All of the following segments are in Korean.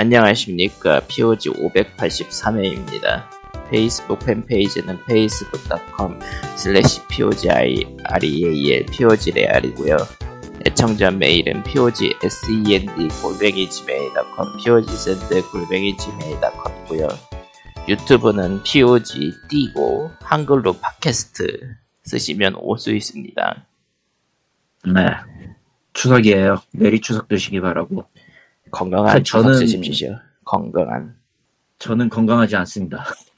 안녕하십니까. POG 583회입니다. 페이스북 팬페이지는 facebook.com slash POGREAL POGREAL이고요. 애청자 메일은 POGSEND 골뱅이 gmail.com POGSEND 골뱅이 gmail.com이고요. 유튜브는 POG 띄고 한글로 팟캐스트 쓰시면 올 수 있습니다. 네. 추석이에요. 메리 추석 되시기 바라고. 건강한 아, 저는- 쓰십시오. 건강한 저는 건강하지 않습니다.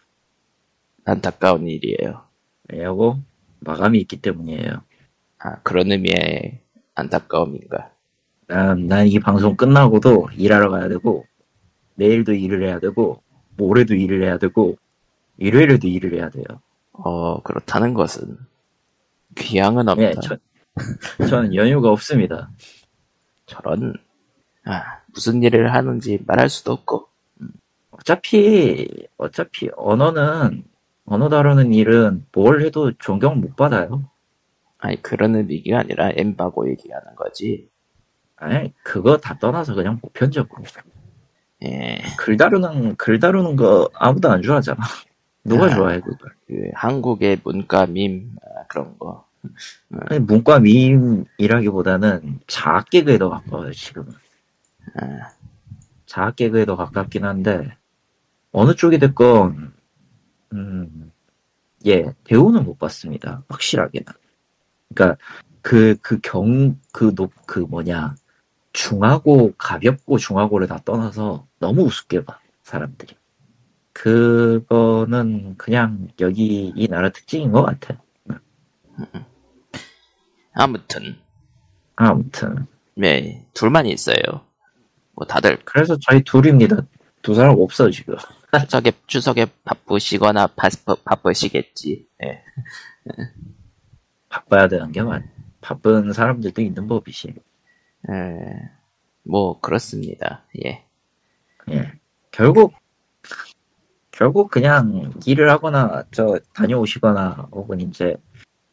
안타까운 일이에요. 왜냐고 마감이 있기 때문이에요. 아 그런 의미의 안타까움인가. 난, 난 이 방송 끝나고도 일하러 가야 되고, 내일도 일을 해야 되고, 모레도 일을 해야 되고, 일요일에도 일을 해야 돼요. 어 그렇다는 것은 귀향은 없다. 예, 저, 저는 연휴가 없습니다. 저런 아 무슨 일을 하는지 말할 수도 없고 어차피, 어차피 언어는, 언어 다루는 일은 뭘 해도 존경 못 받아요. 아니 그런 의미가 아니라 엠바고 얘기하는 거지. 아니, 그거 다 떠나서 그냥 보편적으로. 예, 글 다루는, 글 다루는 거 아무도 안 좋아하잖아. 누가 아. 좋아해, 그걸. 그 한국의 문과 밈 아, 그런 거. 아니, 문과 밈이라기보다는 자학 개그에 더 가까워요, 지금은. 아, 자학 개그에 더 가깝긴 한데, 어느 쪽이 됐건, 음, 예, 대우는 못 받습니다. 확실하게는. 그니까, 그, 그 경, 그 높, 그 뭐냐, 중하고, 가볍고 중하고를 다 떠나서 너무 우습게 봐, 사람들이. 그거는 그냥 여기 이 나라 특징인 것 같아. 아무튼 아무튼. 네 둘만 있어요. 뭐 다들 그래서 저희 둘입니다. 두 사람 없어, 지금. 추석에 추석에 바쁘시거나 바, 바쁘시겠지. 예. 바빠야 되는 게 맞. 바쁜 사람들도 있는 법이지. 에, 뭐 그렇습니다. 예. 예. 결국, 결국 그냥 일을 하거나, 저, 다녀오시거나, 혹은 이제,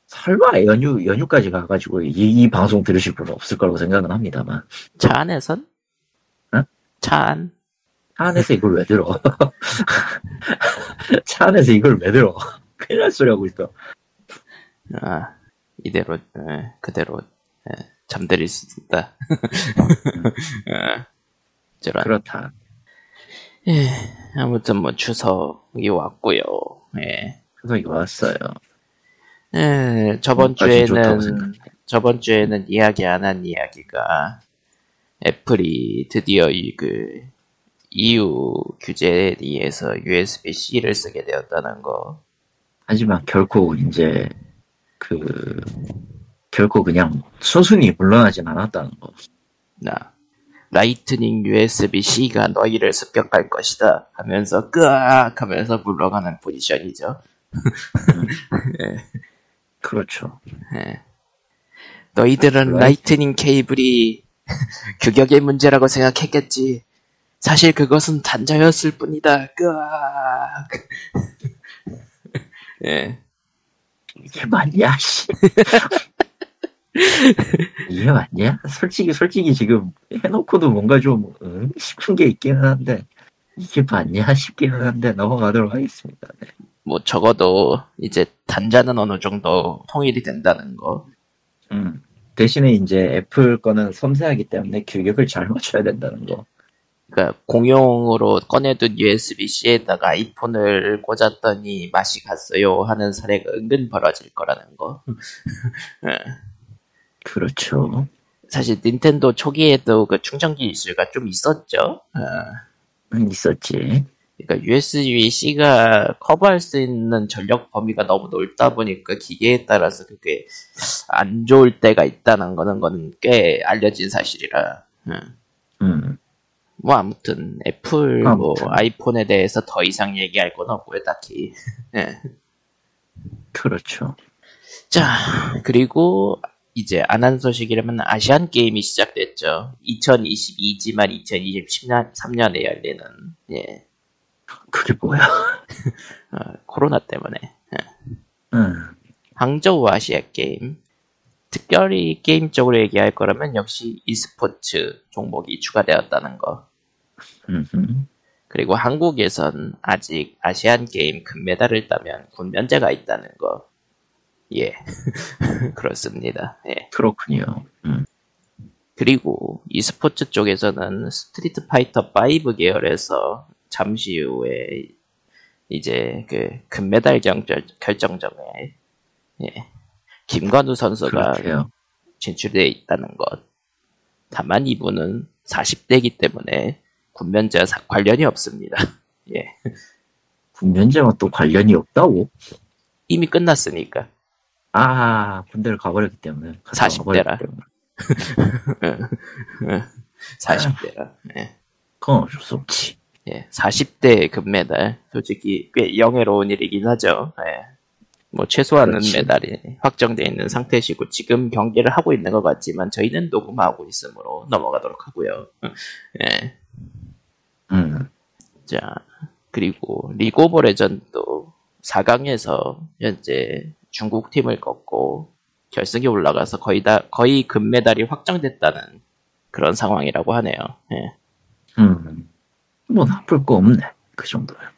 설마 연휴, 연휴까지 가가지고 이, 이 방송 들으실 분은 없을 거라고 생각은 합니다만. 차 안에선? 응? 차 안? 차 안에서 이걸 왜 들어? 차 안에서 이걸 왜 들어? 큰일 날 소리 하고 있어. 아, 이대로, 에, 그대로, 에, 잠들일 수 있다. 어, 저런. 그렇다. 예, 아무튼 뭐 추석이 왔고요. 예. 추석이 왔어요. 예, 저번 주에는. 저번 주에는 이야기 안 한 이야기가, 애플이 드디어 이 그, EU 규제에 의해서 USB-C를 쓰게 되었다는 거. 하지만 결코 이제 그 결코 그냥 순순히 물러나진 않았다는 거. 나 라이트닝 USB-C가 너희를 습격할 것이다 하면서 끄악 하면서 물러가는 포지션이죠. 그렇죠. 예. 너희들은 라이- 라이트닝 케이블이 규격의 문제라고 생각했겠지. 사실 그것은 단자였을 뿐이다. 끄악. 예. 이게 맞냐? 씨. 이게 맞냐? 솔직히 솔직히 지금 해놓고도 뭔가 좀 음, 싶은 게 있기는 한데 이게 맞냐 싶기는 한데 넘어가도록 하겠습니다. 네. 뭐 적어도 이제 단자는 어느 정도 통일이 된다는 거. 음. 대신에 이제 애플 거는 섬세하기 때문에 규격을 잘 맞춰야 된다는 거. 그러니까 공용으로 꺼내둔 USB-C에다가 아이폰을 꽂았더니 맛이 갔어요 하는 사례가 은근 벌어질 거라는 거. 그렇죠. 사실 닌텐도 초기에도 그 충전기 이슈가 좀 있었죠. 어, 음, 있었지. 그러니까 USB-C가 커버할 수 있는 전력 범위가 너무 넓다 보니까 기계에 따라서 그게 안 좋을 때가 있다는 거는 거는 꽤 알려진 사실이라. 음. 음. 뭐 아무튼 애플 뭐 아무튼. 아이폰에 대해서 더 이상 얘기할 건 없고요 딱히 예. 그렇죠. 자 그리고 이제 안 한 소식이라면 아시안 게임이 시작됐죠 2022지만 2023년에 열리는 예 그게 뭐야? 어, 코로나 때문에 음. 항저우 아시아 게임 특별히 게임적으로 얘기할 거라면 역시 e스포츠 종목이 추가되었다는 거 음흠. 그리고 한국에선 아직 아시안 게임 금메달을 따면 군면제가 있다는 거. 예. 그렇습니다. 예. 그렇군요. 음. 그리고 e스포츠 쪽에서는 스트리트 파이터 5 계열에서 잠시 후에 이제 그 금메달 결정, 결정점에 예. 김관우 선수가 그렇게요. 진출되어 있다는 것. 다만 이분은 40대이기 때문에 군면제와 사- 관련이 없습니다. 예. 군면제와 또 관련이 없다고? 이미 끝났으니까. 아, 군대를 가버렸기 때문에. 갔다 40 대라. 와버렸기 때문에. 40대라. 예. 그건 어쩔 수 없지. 예. 40대 금메달. 솔직히 꽤 영예로운 일이긴 하죠. 예. 뭐 최소한은 그렇지. 메달이 확정되어 있는 상태시고 지금 경기를 하고 있는 것 같지만 저희는 녹음하고 있으므로 넘어가도록 하고요. 예. 음. 자, 그리고 리그 오브 레전드도 4강에서 현재 중국 팀을 꺾고 결승에 올라가서 거의 다, 거의 금메달이 확정됐다는 그런 상황이라고 하네요. 예. 음. 뭐 나쁠 거 없네. 그 정도야.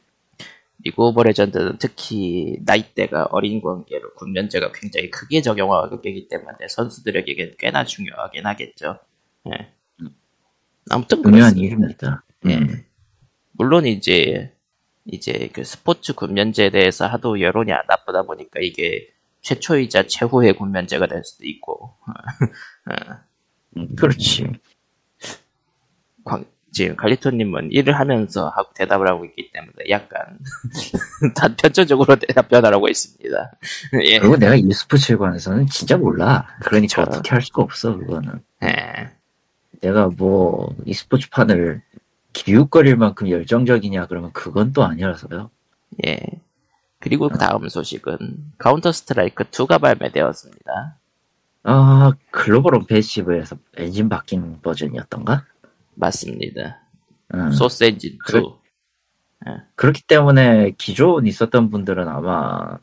리그 오브 레전드는 특히 나이대가 어린 관계로 군면제가 굉장히 크게 적용하게 되기 때문에 선수들에게 꽤나 중요하긴 하겠죠. 예. 아무튼 중요한. 일입니다. 예. 음. 물론 이제 이제 그 스포츠 군면제에 대해서 하도 여론이 안 나쁘다 보니까 이게 최초이자 최후의 군면제가 될 수도 있고 음, 그렇지. 광- 지금 갈리토님은 일을 하면서 하고 대답을 하고 있기 때문에 약간 단 편적으로 답변을 하고 있습니다. 예. 그리고 내가 e스포츠에 관해서는 진짜 몰라. 그러니까 그쵸. 어떻게 할 수가 없어, 그거는. 예. 내가 뭐 e스포츠 판을 기웃거릴 만큼 열정적이냐 그러면 그건 또 아니라서요. 예. 그리고 그 다음 소식은 카운터 스트라이크 2가 발매되었습니다. 아 글로벌 온페이시브에서 엔진 바뀐 버전이었던가? 맞습니다. 음, 엔진 2. 그래. 그렇기 때문에 기존 있었던 분들은 아마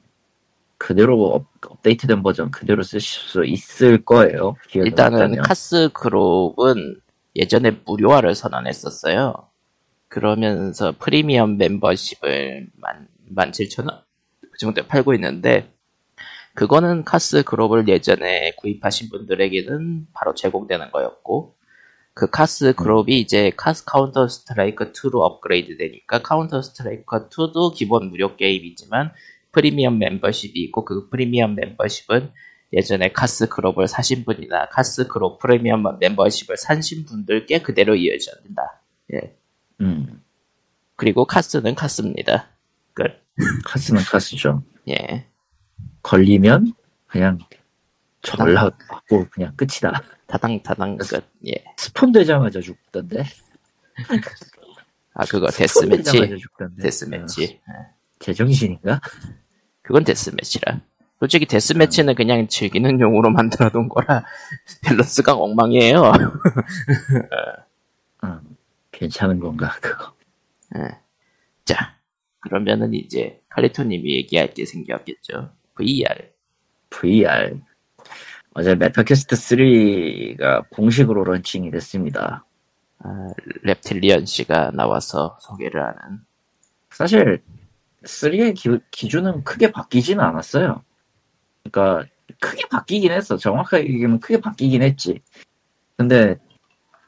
그대로 업, 업데이트된 버전 그대로 쓰실 수 있을 거예요. 일단은 있다면. 카스 글옵은 예전에 무료화를 선언했었어요. 그러면서 프리미엄 멤버십을 17,000원 그 정도에 팔고 있는데 그거는 카스 글옵을 예전에 구입하신 분들에게는 바로 제공되는 거였고 그 카스 글옵이 이제 카스 카운터 스트라이크 2로 업그레이드 되니까 카운터 스트라이크 2도 기본 무료 게임이지만 프리미엄 멤버십이 있고 그 프리미엄 멤버십은 예전에 카스 글옵을 사신 분이나 카스 글옵 프리미엄 멤버십을 사신 분들께 그대로 이어진다. 예. 음, 그리고 카스는 카스입니다. 끝. 카스는 카스죠. 예. 걸리면 그냥 전락 받고 그냥 끝이다. 타당 타당 끝. 예. spawn 되자마자 죽던데. 아 그거 deathmatch. deathmatch. 어, 제정신인가? 그건 deathmatch라. 솔직히 deathmatch는 그냥 즐기는 용으로 만들어둔 거라 밸런스가 엉망이에요. 어, 괜찮은 건가 그거. 예. 자, 그러면은 이제 칼리토님이 얘기할 게 생겼겠죠. VR. VR. 어제 메타퀘스트 3가 공식으로 런칭이 됐습니다. 아, reptilian 씨가 나와서 소개를 하는. 사실 3의 기, 기준은 크게 바뀌지는 않았어요. 그러니까 크게 바뀌긴 했어. 정확하게 얘기하면 크게 바뀌긴 했지. 근데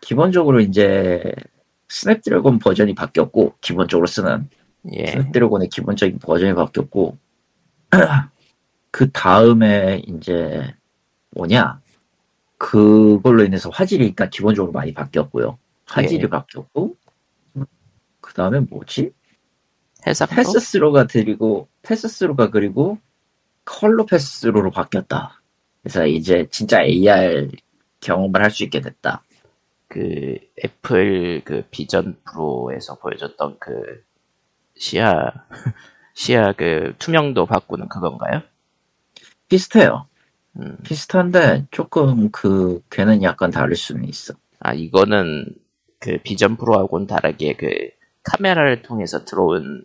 기본적으로 이제 스냅드래곤 버전이 바뀌었고 기본적으로 쓰는 예. 스냅드래곤의 기본적인 버전이 바뀌었고 그 다음에 이제 뭐냐 그걸로 인해서 화질이 일단 기본적으로 많이 바뀌었고요. 화질이 예. 바뀌었고 그 다음에 뭐지? 해상도? passthrough가 그리고 passthrough가 그리고 컬러 passthrough로 바뀌었다. 그래서 이제 진짜 AR 경험을 할 수 있게 됐다. 그 애플 그 비전 프로에서 보여줬던 그 시야 시야 그 투명도 바꾸는 그건가요? 비슷해요. 음. 비슷한데 조금 그 걔는 약간 다를 수는 있어. 아 이거는 그 비전 프로하고는 다르게 그 카메라를 통해서 들어온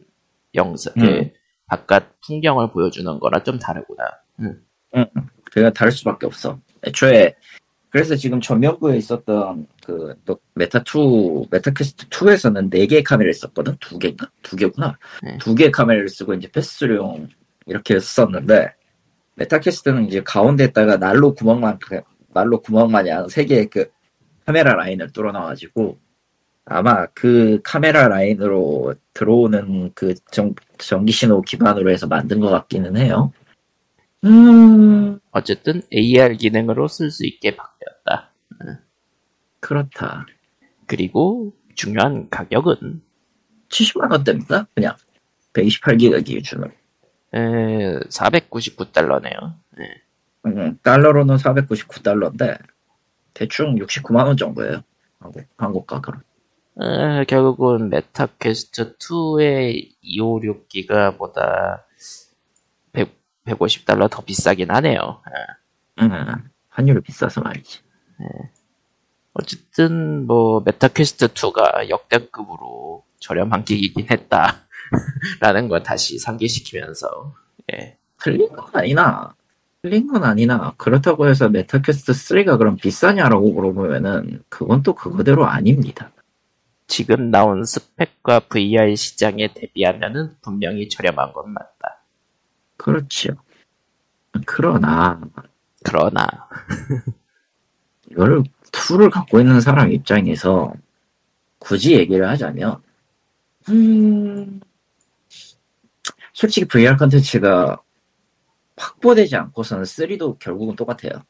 영상 그 음. 바깥 풍경을 보여주는 거라 좀 다르구나. 음. 궤가 다를 수밖에 없어. 애초에 그래서 지금 전면부에 있었던 그또 메타 2 메타퀘스트 2에서는 4개의 카메라를 썼거든 두 개인가 두 개구나 네. 두 개의 카메라를 쓰고 이제 패스용 이렇게 썼는데 메타퀘스트는 이제 가운데에다가 난로 구멍만 난로 구멍 마냥 세 개의 그 카메라 라인을 뚫어 놔가지고 아마 그 카메라 라인으로 들어오는 그 전, 전기 신호 기반으로 해서 만든 것 같기는 해요. 음 어쨌든 AR 기능으로 쓸 수 있게 바뀌었다. 그렇다. 그리고 중요한 가격은 70만 원대입니다. 그냥 128기가 기준으로. 499달러네요. 음, 달러로는 499달러인데 대충 69만 원 정도예요. 한국 한국 가격으로. 어, 결국은 메타퀘스트 2의 256기가보다 100, 150달러 더 비싸긴 하네요. 어. 음, 환율이 비싸서 말이지. 어쨌든 뭐 메타퀘스트 2가 역대급으로 저렴한 기기긴 했다. 라는 걸 다시 상기시키면서 예. 틀린 건 아니나 틀린 건 아니나 그렇다고 해서 메타퀘스트 3가 그럼 비싸냐라고 물어보면은 그건 또 그거대로 아닙니다. 지금 나온 스펙과 VR 시장에 대비하면은 분명히 저렴한 건 맞다. 그렇지요. 그러나 그러나 이거를 2를 갖고 있는 사람 입장에서 굳이 얘기를 하자면 음 솔직히 VR 컨텐츠가 확보되지 않고서는 3도 결국은 똑같아요.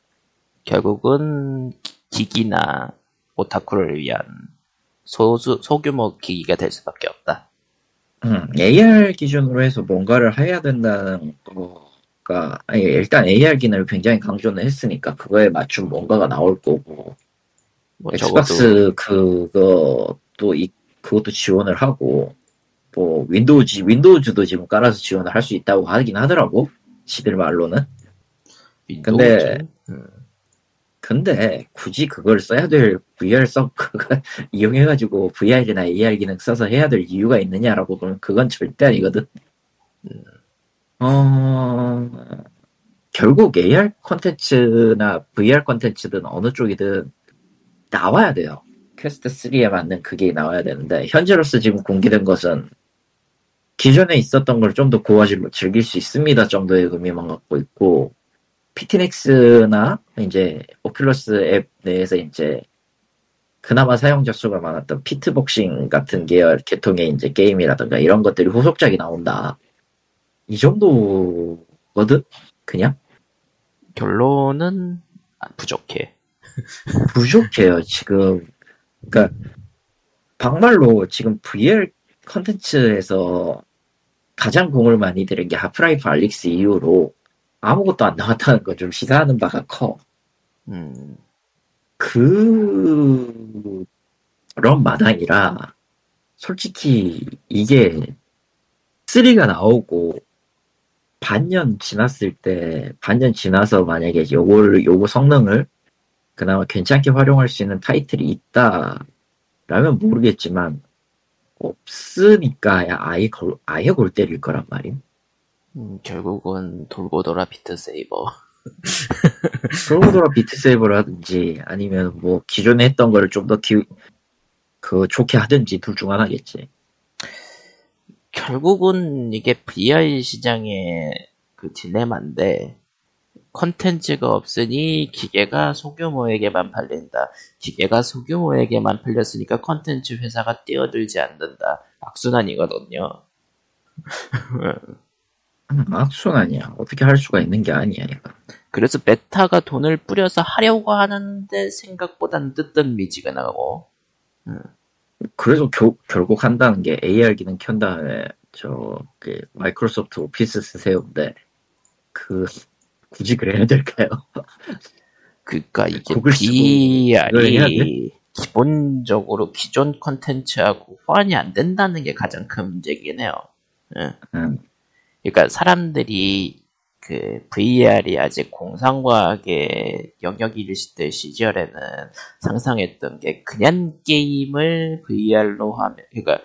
결국은 기- 기기나 오타쿠를 위한 소수, 소규모 기기가 될 수밖에 없다. 음, AR 기준으로 해서 뭔가를 해야 된다는 거가 아니, 일단 AR 기능을 굉장히 강조는 했으니까 그거에 맞춘 뭔가가 나올 거고 뭐 적어도 엑스박스 그것도 이, 그것도 지원을 하고 뭐 윈도우즈 윈도우즈도 지금 깔아서 지원을 할 수 있다고 하긴 하더라고 지들 말로는 윈도우즈 근데 음, 근데 굳이 그걸 써야 될 VR 써 그거 이용해가지고 VR이나 AR 기능 써서 해야 될 이유가 있느냐라고 보면 그건 절대 아니거든. 어 결국 AR 콘텐츠나 VR 콘텐츠든 어느 쪽이든 나와야 돼요. 퀘스트 3에 맞는 그게 나와야 되는데 현재로서 지금 공개된 것은 기존에 있었던 걸 좀 더 고화질로 즐길 수 있습니다 정도의 의미만 갖고 있고 피트넥스나 이제 오큘러스 앱 내에서 이제 그나마 사용자 수가 많았던 피트복싱 같은 계열 계통의 이제 게임이라든가 이런 것들이 후속작이 나온다. 이 정도거든? 그냥? 결론은 아, 부족해. 부족해요, 지금. 그니까, 막말로 지금 VR 컨텐츠에서 가장 공을 많이 들인 게 하프라이프 알릭스 이후로 아무것도 안 나왔다는 걸좀 시사하는 바가 커. 음, 그, 그런 마당이라, 솔직히 이게 3가 나오고 반년 지났을 때, 반년 지나서 만약에 요걸, 요거 성능을 그나마 괜찮게 활용할 수 있는 타이틀이 있다, 라면 모르겠지만, 없으니까 아예 골, 아예 골 때릴 거란 말임. 음, 결국은 돌고 돌아 비트 세이버. 돌고 돌아 비트 세이버를 하든지, 아니면 뭐 기존에 했던 거를 좀 더 기, 그 좋게 하든지 둘 중 하나겠지. 결국은 이게 VR 시장의 그 딜레마인데 컨텐츠가 없으니 기계가 소규모에게만 팔린다. 기계가 소규모에게만 팔렸으니까 컨텐츠 회사가 뛰어들지 않는다. 악순환이거든요. 음, 악순 아니야. 어떻게 할 수가 있는 게 아니야. 그래서 메타가 돈을 뿌려서 하려고 하는데 생각보단 뜨뜻미지근하고 그래서 겨- 결국 한다는 게 AR 기능 켠 다음에 저 그 마이크로소프트 오피스 쓰세요인데 그 굳이 그래야 될까요? 그니까 이게 이걸 해야 VR이 기본적으로 기존 컨텐츠하고 호환이 안 된다는 게 가장 큰 문제긴 해요. 음, 그러니까 사람들이 그 VR이 아직 공상과학의 영역일 시대 시절에는 상상했던 게 그냥 게임을 VR로 하면 그러니까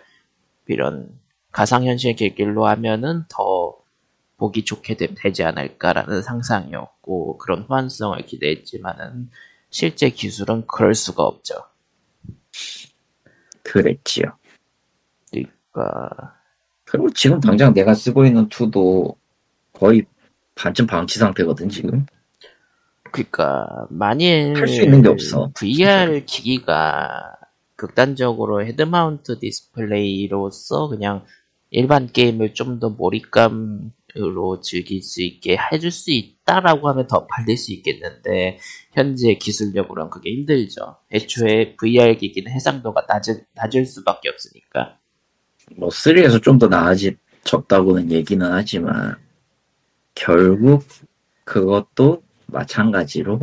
이런 가상현실 길길로 하면은 더 보기 좋게 되- 되지 않을까라는 상상이었고 그런 호환성을 기대했지만은 실제 기술은 그럴 수가 없죠. 그랬지요. 그러니까 그리고 지금 당장 내가 쓰고 있는 2도 거의 반쯤 방치 상태거든 지금. 그러니까 만일 할 수 있는 게 없어. VR 기기가 극단적으로 head mount display로서 그냥 일반 게임을 좀 더 몰입감으로 즐길 수 있게 해줄 수 있다라고 하면 더 팔릴 수 있겠는데 현재 기술력으로는 그게 힘들죠. 애초에 VR 기기는 해상도가 낮을, 낮을 수밖에 없으니까. 뭐 3에서 좀 더 나아졌다고는 얘기는 하지만 결국 그것도 마찬가지로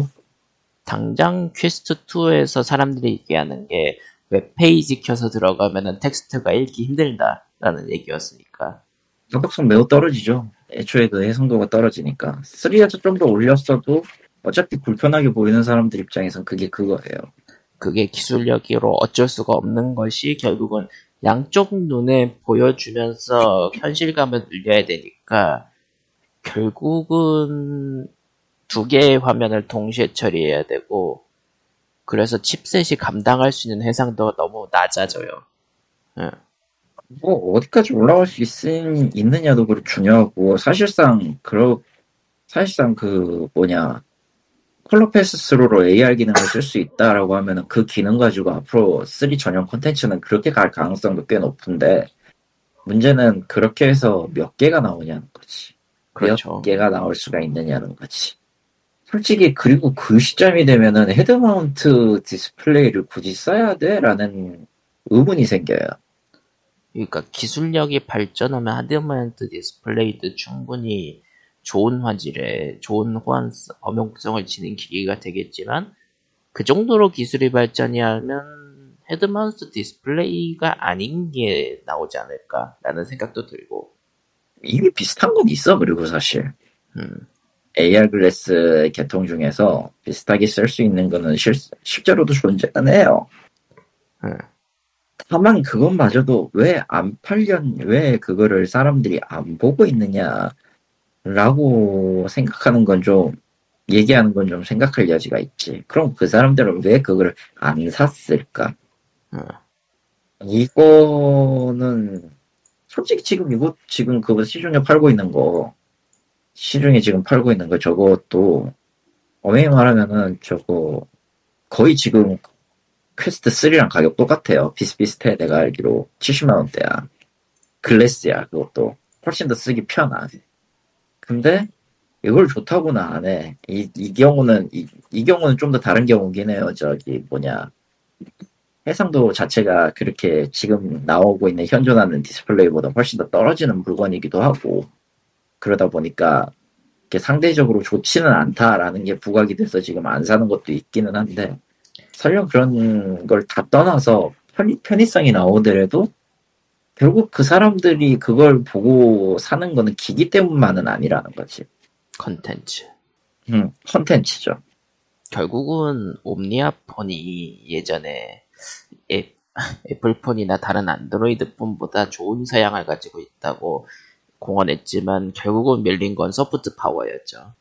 당장 퀘스트 2에서 사람들이 얘기하는 게 웹페이지 켜서 들어가면은 텍스트가 읽기 힘들다라는 얘기였으니까. 가독성 매우 떨어지죠. 애초에 그 해상도가 떨어지니까 3에서 좀 더 올렸어도 어차피 불편하게 보이는 사람들 입장에선 그게 그거예요. 그게 기술력으로 어쩔 수가 없는 것이 결국은 양쪽 눈에 보여주면서 현실감을 늘려야 되니까 결국은 두 개의 화면을 동시에 처리해야 되고 그래서 칩셋이 감당할 수 있는 해상도가 너무 낮아져요. 예. 뭐 어디까지 올라갈 수 있, 있느냐도 그렇 중요하고 사실상 그러 사실상 그 뭐냐 color pass-through로 AR 기능을 쓸 수 있다라고 하면은 그 기능 가지고 앞으로 3 전용 콘텐츠는 그렇게 갈 가능성도 꽤 높은데 문제는 그렇게 해서 몇 개가 나오냐는 거지. 그렇죠. 몇 개가 나올 수가 있느냐는 거지. 솔직히 그리고 그 시점이 되면은 head mount display를 굳이 써야 돼라는 의문이 생겨요. 그러니까 기술력이 발전하면 head mount display도 충분히 좋은 화질에 좋은 호환성, 범용성을 지닌 기기가 되겠지만 그 정도로 기술이 발전이 하면 head mount display가 아닌 게 나오지 않을까라는 생각도 들고 이미 비슷한 건 있어 그리고 사실 음, AR glass 계통 중에서 비슷하게 쓸 수 있는 거는 실, 실제로도 존재는 해요. 음. 다만 그것마저도 왜 안 팔려 왜 그거를 사람들이 안 보고 있느냐라고 생각하는 건 좀 얘기하는 건 좀 생각할 여지가 있지. 그럼 그 사람들은 왜 그거를 안 샀을까? 음. 이거는 솔직히 지금 이거 지금 그거 시중에 팔고 있는 거 시중에 지금 팔고 있는 거 저것도 엄밀히 말하면은 저거 거의 지금 퀘스트 3랑 가격 똑같아요. 비슷비슷해 내가 알기로 70만 원대야. 글래스야 그것도 훨씬 더 쓰기 편한. 근데 이걸 좋다고는 안 해. 이, 이 경우는 이, 이 경우는 좀 더 다른 경우긴 해요. 저기 뭐냐 해상도 자체가 그렇게 지금 나오고 있는 현존하는 디스플레이보다 훨씬 더 떨어지는 물건이기도 하고 그러다 보니까 상대적으로 좋지는 않다라는 게 부각이 돼서 지금 안 사는 것도 있기는 한데 설령 그런 걸 다 떠나서 편의, 편의성이 나오더라도 결국 그 사람들이 그걸 보고 사는 거는 기기 때문만은 아니라는 거지. 컨텐츠 음, 컨텐츠죠. 결국은 옴니아폰이 예전에 애, 애플폰이나 다른 안드로이드 폰보다 좋은 사양을 가지고 있다고 공언했지만 결국은 밀린 건 소프트 파워였죠.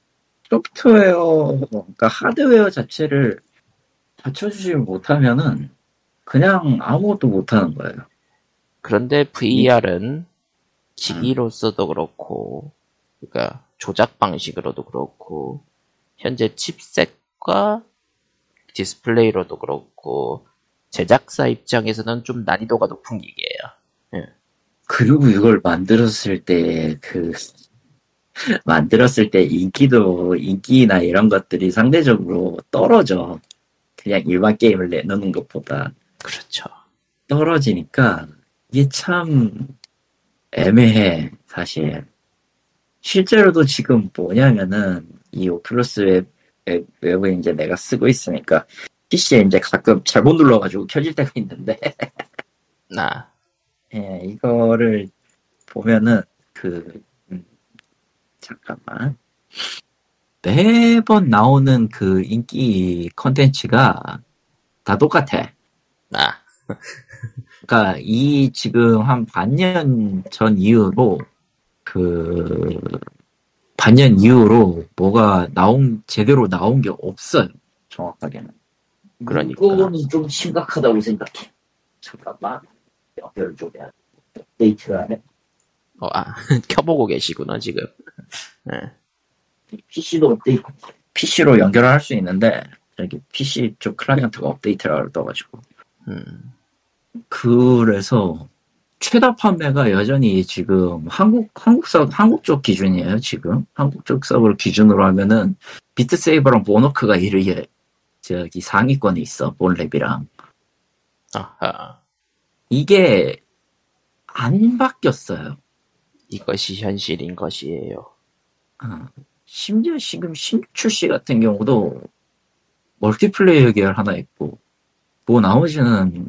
소프트웨어, 그러니까 하드웨어 자체를 받쳐주지 못하면은 그냥 아무것도 못하는 거예요. 그런데 VR은 기기로서도 그렇고, 그러니까 조작 방식으로도 그렇고, 현재 chipset과 디스플레이로도 그렇고, 제작사 입장에서는 좀 난이도가 높은 기계예요. 그리고 이걸 만들었을 때, 그, 만들었을 때 인기도, 인기나 이런 것들이 상대적으로 떨어져. 그냥 일반 게임을 내놓는 것보다 그렇죠. 떨어지니까, 이게 참 애매해, 사실. 실제로도 지금 뭐냐면은, 이 오큘러스 앱, 앱, 앱을 이제 내가 쓰고 있으니까, PC에 이제 가끔 잘못 눌러가지고 켜질 때가 있는데, 나, 예, 이거를 보면은 그 음, 잠깐만 매번 나오는 그 인기 컨텐츠가 다 똑같아. 나, 그러니까 이 지금 한 반년 전 이후로 그 반년 이후로 뭐가 나온 제대로 나온 게 없어요. 정확하게는. 그러니까. 이거는 좀 심각하다고 생각해. 잠깐만. 연결 좀 해야 돼. 업데이트를 안 해. 어, 아, 켜보고 계시구나, 지금. 네. PC도 업데이트, PC로 연결을 할 수 있는데, 저기 PC 쪽 클라이언트가 업데이트를 떠가지고. 음, 그래서, 최다 판매가 여전히 지금 한국, 한국 서 한국 쪽 기준이에요, 지금. 한국 쪽 서버를 기준으로 하면은, 비트세이버랑 모노크가 1위에, 저기 상위권에 있어, 본랩이랑. 아하. 이게, 안 바뀌었어요. 이것이 현실인 것이에요. 어, 심지어 지금 신출시 같은 경우도 멀티플레이어 계열 하나 있고 뭐 나머지는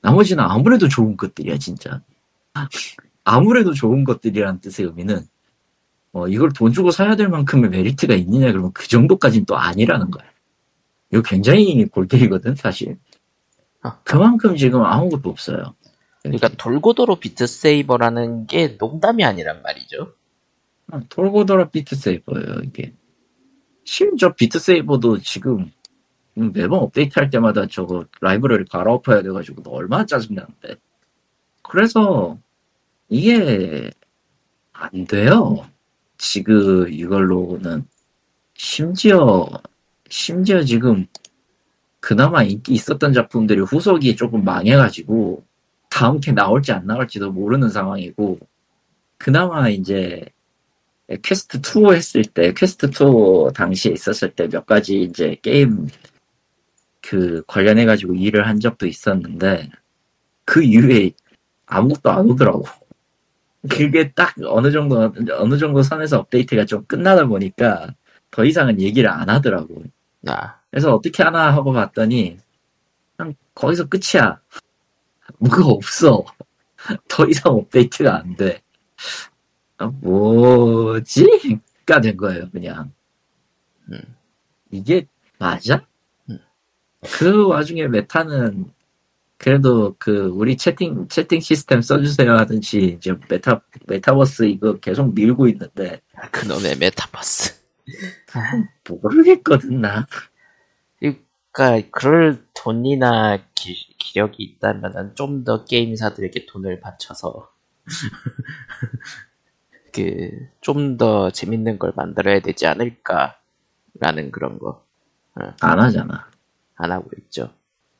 나머지는 아무래도 좋은 것들이야 진짜 아무래도 좋은 것들이란 뜻의 의미는 어, 이걸 돈 주고 사야 될 만큼의 메리트가 있느냐 그러면 그 정도까지는 또 아니라는 거야 이거 굉장히 골때리거든 사실 아. 그만큼 지금 아무것도 없어요 그러니까 돌고도로 비트세이버라는 게 농담이 아니란 말이죠. 아, 돌고 돌아 비트 세이버예요 이게. 심지어 비트 세이버도 지금 매번 업데이트 할 때마다 저거 라이브러리 갈아엎어야 돼가지고 얼마나 짜증나는데. 그래서 이게 안 돼요. 지금 이걸로는 심지어 심지어 지금 그나마 인기 있었던 작품들이 후속이 조금 망해가지고 다음 게 나올지 안 나올지도 모르는 상황이고 그나마 이제 퀘스트 2 했을 때 퀘스트 2 당시에 있었을 때 몇 가지 이제 게임 그 관련해 가지고 일을 한 적도 있었는데 그 이후에 아무것도 안 오더라고. 그게 딱 어느 정도 어느 정도 선에서 업데이트가 좀 끝나다 보니까 더 이상은 얘기를 안 하더라고. 아, 그래서 어떻게 하나 하고 봤더니 그냥 거기서 끝이야. 뭐가 없어. 더 이상 업데이트가 안 돼. 아, 뭐지? 가된 거예요, 그냥. 음. 이게 맞아? 음. 그 와중에 메타는 그래도 그 우리 채팅 채팅 시스템 써주세요 하든지 이제 메타 메타버스 이거 계속 밀고 있는데 그놈의 메타버스. 모르겠거든 나. 그러니까 그럴 돈이나 기, 기력이 있다면 좀더 게임사들에게 돈을 바쳐서 그 좀 더 재밌는 걸 만들어야 되지 않을까라는 그런 거. 안안 하잖아. 하고 있죠.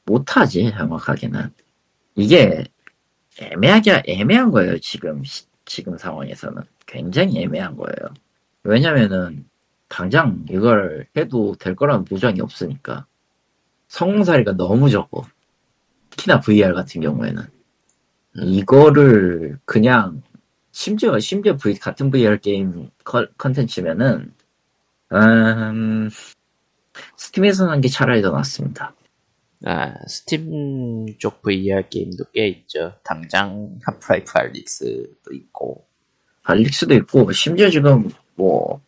못 하지 정확하게는. 이게 애매하게 애매한 거예요 지금 시- 지금 상황에서는. 굉장히 애매한 거예요. 왜냐면은 당장 이걸 해도 될 거라는 보장이 없으니까. 성공 사례가 너무 적어. 특히나 VR 같은 경우에는. 이거를 그냥 심지어 심지어 V 같은 VR 게임 컨- 컨텐츠면은 음, 스팀에서 한게 차라리 더 낫습니다. 아 스팀 쪽 VR 게임도 꽤 있죠. 당장 하프라이프 알릭스도 있고 알릭스도 있고 심지어 지금 뭐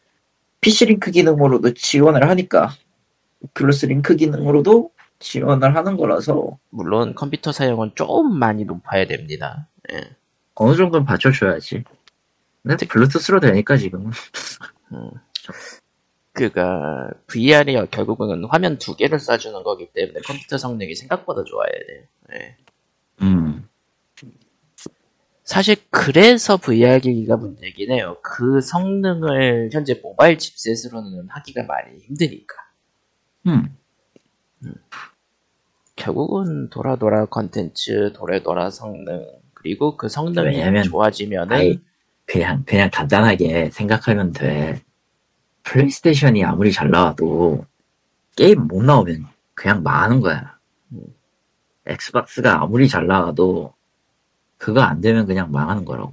PC 링크 기능으로도 지원을 하니까 오큘러스 링크 기능으로도 지원을 하는 거라서 물론 컴퓨터 사양은 좀 많이 높아야 됩니다. 예. 어느 정도는 받쳐줘야지. 근데 블루투스로 되니까 지금은 그가 VR이 결국은 화면 두 개를 쏴주는 거기 때문에 컴퓨터 성능이 생각보다 좋아야 돼요. 예. 음 사실 그래서 VR 기기가 문제긴 해요. 그 성능을 현재 모바일 칩셋으로는 하기가 많이 힘드니까. 음. 결국은 돌아 돌아 컨텐츠, 돌아 돌아 성능, 그리고 그 성능이 왜냐면 좋아지면은 아이, 그냥 그냥 간단하게 생각하면 돼. 플레이스테이션이 아무리 잘 나와도 게임 못 나오면 그냥 망하는 거야. 음. 엑스박스가 아무리 잘 나와도 그거 안 되면 그냥 망하는 거라고.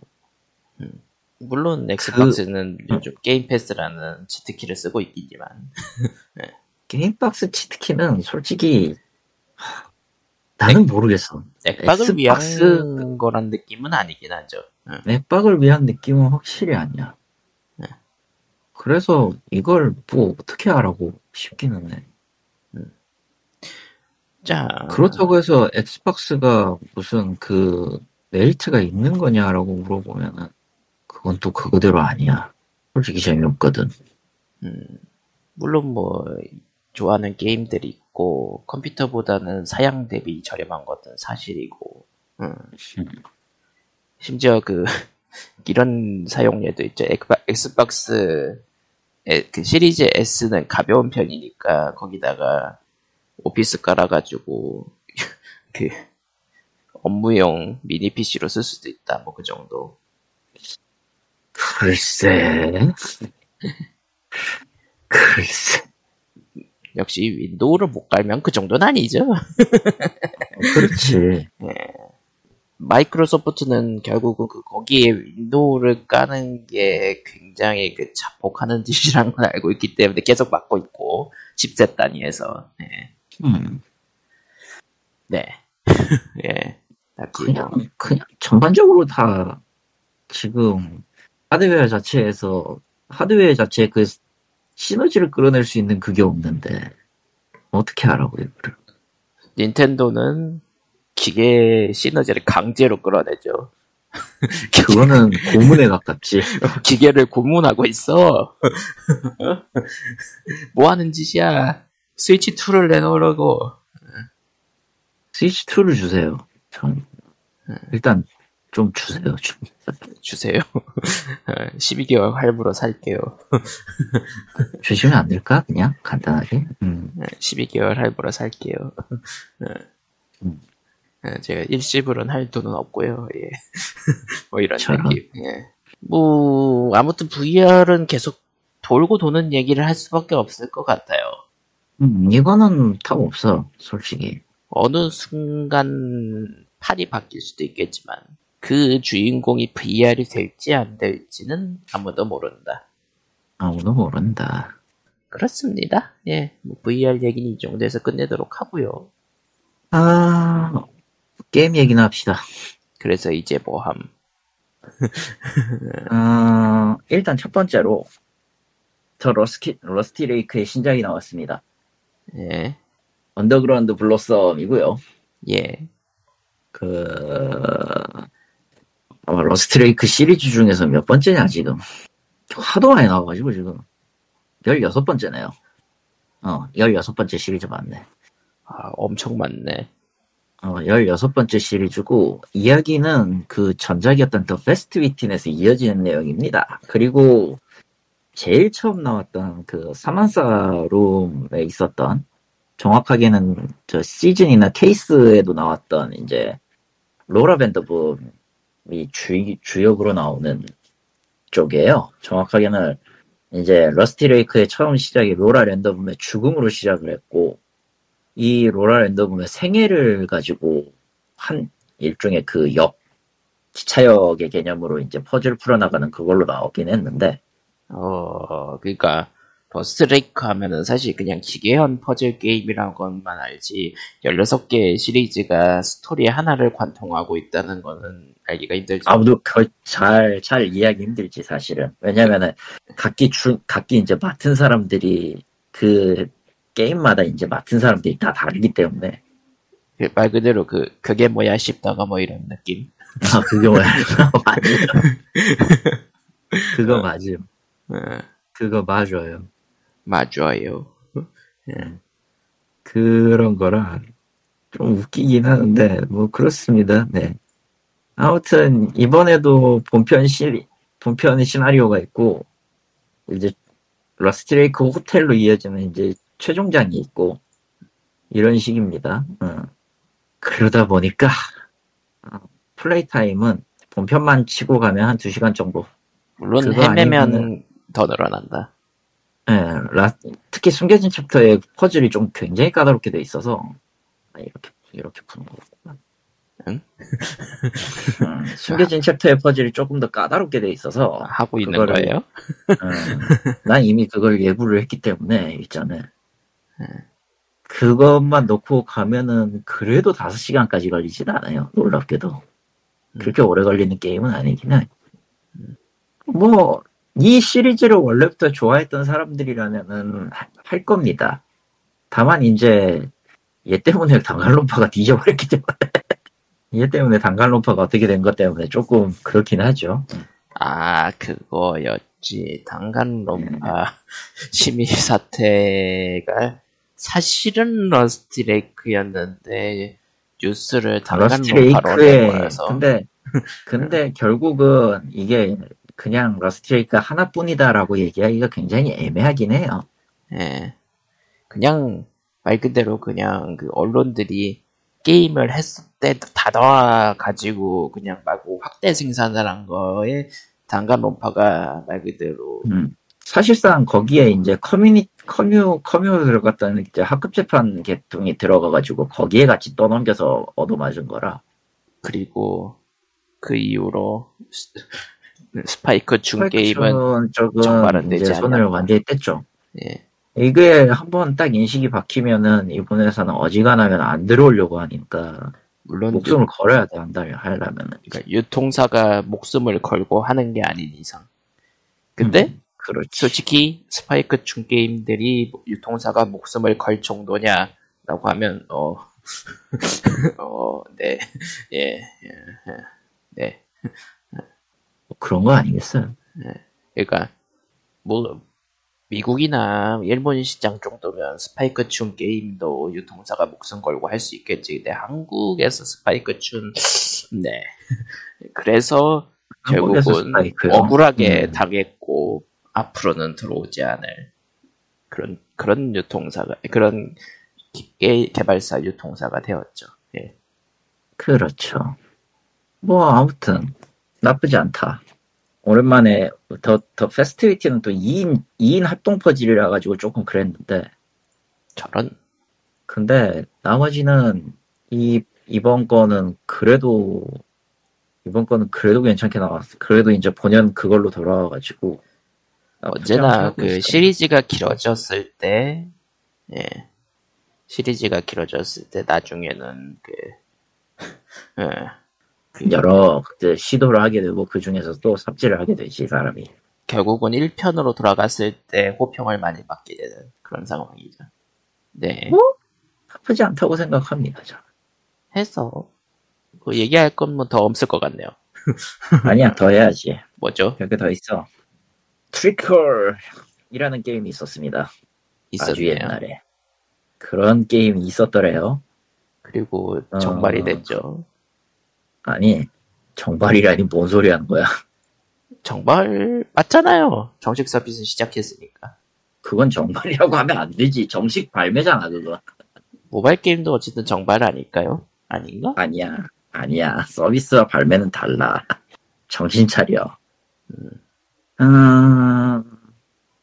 물론 그 엑스박스는 요즘 게임 패스라는 치트키를 쓰고 있기지만 게임 패스 치트키는 솔직히 하, 나는 모르겠어. 엑박을 위한 엑스박스- 거란 느낌은 아니긴 하죠. 응. 엑박을 위한 느낌은 확실히 아니야. 네. 그래서 이걸 뭐 어떻게 하라고 싶기는 해. 자, 그렇다고 해서 엑스박스가 무슨 그 메리트가 있는 거냐라고 물어보면은 그건 또 그거대로 아니야. 솔직히 재미없거든. 음, 물론 뭐 좋아하는 게임들이 같고 컴퓨터보다는 사양 대비 저렴한 것은 사실이고 음. 심지어 그 이런 사용료도 있죠. 엑스박스 에- 그 시리즈 S는 가벼운 편이니까 거기다가 오피스 깔아가지고 그 업무용 미니 PC로 쓸 수도 있다. 뭐 그 정도. 글쎄. 글쎄. 역시 윈도우를 못 깔면 그 정도는 아니죠. 그렇지. 마이크로소프트는 결국은 그 거기에 윈도우를 까는 게 굉장히 그 자폭하는 짓이라는 걸 알고 있기 때문에 계속 막고 있고 칩셋 단위에서 네. 음, 네. 예. 그냥, 그냥 전반적으로 다 지금 하드웨어 자체에서, 하드웨어 자체에 그 시너지를 끌어낼 수 있는 그게 없는데, 어떻게 하라고요, 그걸. 닌텐도는 기계 시너지를 강제로 끌어내죠. 그거는 고문에 가깝지. 기계를 고문하고 있어. 뭐 하는 짓이야? 스위치 2를 내놓으려고. 스위치 2를 주세요. 전, 일단, 좀 주세요, 좀. 주세요. 12개월 할부로 살게요. 주시면 안 될까? 그냥, 간단하게. 음, 12개월 할부로 살게요. 음. 예, 제가 일시불은 할 돈은 없고요. 예. 뭐 이런 저런. 느낌. 예. 뭐 아무튼 VR은 계속 돌고 도는 얘기를 할 수밖에 없을 것 같아요. 음, 이거는 답 없어, 솔직히. 어느 순간 팔이 바뀔 수도 있겠지만 그 주인공이 VR이 될지 안 될지는 아무도 모른다. 아무도 모른다. 그렇습니다. 예, 뭐 VR 얘기는 이 정도에서 끝내도록 하고요. 아, 게임 얘기나 합시다. 그래서 이제 뭐함. 어, 일단 첫 번째로, 저 러스키, Rusty Lake의 신작이 나왔습니다. 예, Underground Blossom이고요. 예. 그, 아마 Rusty Lake 시리즈 중에서 몇 번째냐, 지금. 하도 많이 나와가지고, 지금. 16번째네요. 어, 16번째 시리즈 맞네. 아, 엄청 많네. 어, 16번째 시리즈고, 이야기는 그 전작이었던 The Past Within에서 이어지는 내용입니다. 그리고, 제일 처음 나왔던 그 Samsara Room에 있었던, 정확하게는 저 시즌이나 케이스에도 나왔던 이제, 로라 밴더붐 이 주, 주역으로 나오는 쪽이에요. 정확하게는 이제 Rusty Lake의 처음 시작이 로라 밴더붐의 죽음으로 시작을 했고, 이 로라 밴더붐의 생애를 가지고 한 일종의 그 역, 기차역의 개념으로 이제 퍼즐 풀어나가는 그걸로 나오긴 했는데, 어, 그니까, Rusty Lake 하면은 사실 그냥 기계형 퍼즐 게임이라는 것만 알지, 16개의 시리즈가 스토리 하나를 관통하고 있다는 거는 알기가 힘들죠. 아무도 그 잘, 잘 이해하기 힘들지, 사실은. 왜냐면은, 각기 주, 각기 이제 맡은 사람들이 그 게임마다 이제 맡은 사람들이 다 다르기 때문에. 그 말 그대로 그, 그게 뭐야 싶다가 뭐 이런 느낌. 아, 그게 뭐야. 맞아요. 그거 맞음. 어, 그거 맞아요. 맞아요. 그런 거라 좀 웃기긴 하는데 뭐 그렇습니다. 네. 아무튼 이번에도 본편 시 본편 시나리오가 있고 이제 러스트레이크 호텔로 이어지는 이제 최종장이 있고 이런 식입니다. 어. 그러다 보니까 어, 플레이 타임은 본편만 치고 가면 한 2시간 정도. 물론 헤매면 아니면은- 더 늘어난다. 예, 라- 특히 숨겨진 챕터의 퍼즐이 좀 굉장히 까다롭게 돼 있어서 아, 이렇게 이렇게 푸는 거구나. 응? 음, 숨겨진 챕터의 퍼즐이 조금 더 까다롭게 돼 있어서 하고 있는 그거를- 거예요? 음, 난 이미 그걸 예고를 했기 때문에 일전에 그것만 놓고 가면은 그래도 5시간까지 걸리진 않아요. 놀랍게도 그렇게 오래 걸리는 게임은 아니긴 해. 뭐 이 시리즈를 원래부터 좋아했던 사람들이라면은 하- 할 겁니다. 다만 이제 얘 때문에 단갈론파가 뒤져버렸기 때문에 얘 때문에 단갈론파가 어떻게 된 것 때문에 조금 그렇긴 하죠. 아, 그거였지. 단간론파 심의 사태가 사실은 Rusty Lake였는데 뉴스를 논파로 낸 거라서 근데 근데 결국은 이게 그냥 Rusty Lake 하나뿐이다라고 얘기하기가 굉장히 애매하긴 해요. 예. 그냥 말 그대로 그냥 그 언론들이 게임을 했을 때 다뤄 가지고 그냥 막 확대 생산을 한 거에 단간론파가 말 그대로 음. 사실상 거기에 이제 커뮤니 커뮤 커뮤 들어갔다는 이제 학급 재판 계통이 들어가가지고 거기에 같이 떠넘겨서 얻어맞은 거라. 그리고 그 이후로 스- 스파이크 춘 게임은 정발은 되지 손을. 완전히 뗐죠. 예. 이게 한번 딱 인식이 박히면은 이번 회사는 어지간하면 안 들어오려고 하니까 물론 목숨을 걸어야 돼 한다 하려면은. 그러니까 유통사가 목숨을 걸고 하는 게 아닌 이상. 근데 음, 그렇지. 솔직히 스파이크 춘 게임들이 유통사가 목숨을 걸 정도냐라고 하면 어, 어, 네, 예, 예, 예, 네. 뭐 그런 거 아니겠어요? 그러니까 뭐 미국이나 일본 시장 정도면 스파이크 춘 게임도 유통사가 목숨 걸고 할 수 있겠지. 근데 한국에서 스파이크 춘, 네. 그래서 결국은? 억울하게 음. 당했고 앞으로는 들어오지 않을 그런 그런 유통사가 그런 게 개발사 유통사가 되었죠. 예. 그렇죠. 뭐 아무튼 나쁘지 않다. 오랜만에 더, 더 페스티비티는 또 2인, 2인 합동 퍼즐이라 가지고 조금 그랬는데 저런 근데 나머지는 이 이번 거는 그래도 이번 거는 그래도 괜찮게 나왔어. 그래도 이제 본연 그걸로 돌아와가지고 않게 언제나 그 있어요. 시리즈가 길어졌을 때, 예, 시리즈가 길어졌을 때 나중에는 그, 예, 그 여러 그 시도를 하게 되고 그 중에서 또 삽질을 하게 되지 사람이. 결국은 1편으로 돌아갔을 때 호평을 많이 받게 되는 그런 상황이죠. 네, 뭐? 나쁘지 않다고 생각합니다. 저는. 해서 그 얘기할 건 뭐 더 없을 것 같네요. 아니야 더 해야지. 뭐죠? 여기 더 있어. 트리컬이라는 게임이 있었습니다. 아주 있었네요. 옛날에. 그런 게임이 있었더래요. 그리고 어. 정발이 됐죠. 아니, 정발이라니 뭔 소리 하는 거야. 정발 맞잖아요. 정식 서비스 시작했으니까. 그건 정발이라고 하면 안 되지. 정식 발매잖아, 그거. 모바일 게임도 어쨌든 정발 아닐까요? 아닌가? 아니야. 아니야. 서비스와 발매는 달라. 정신 차려. 음,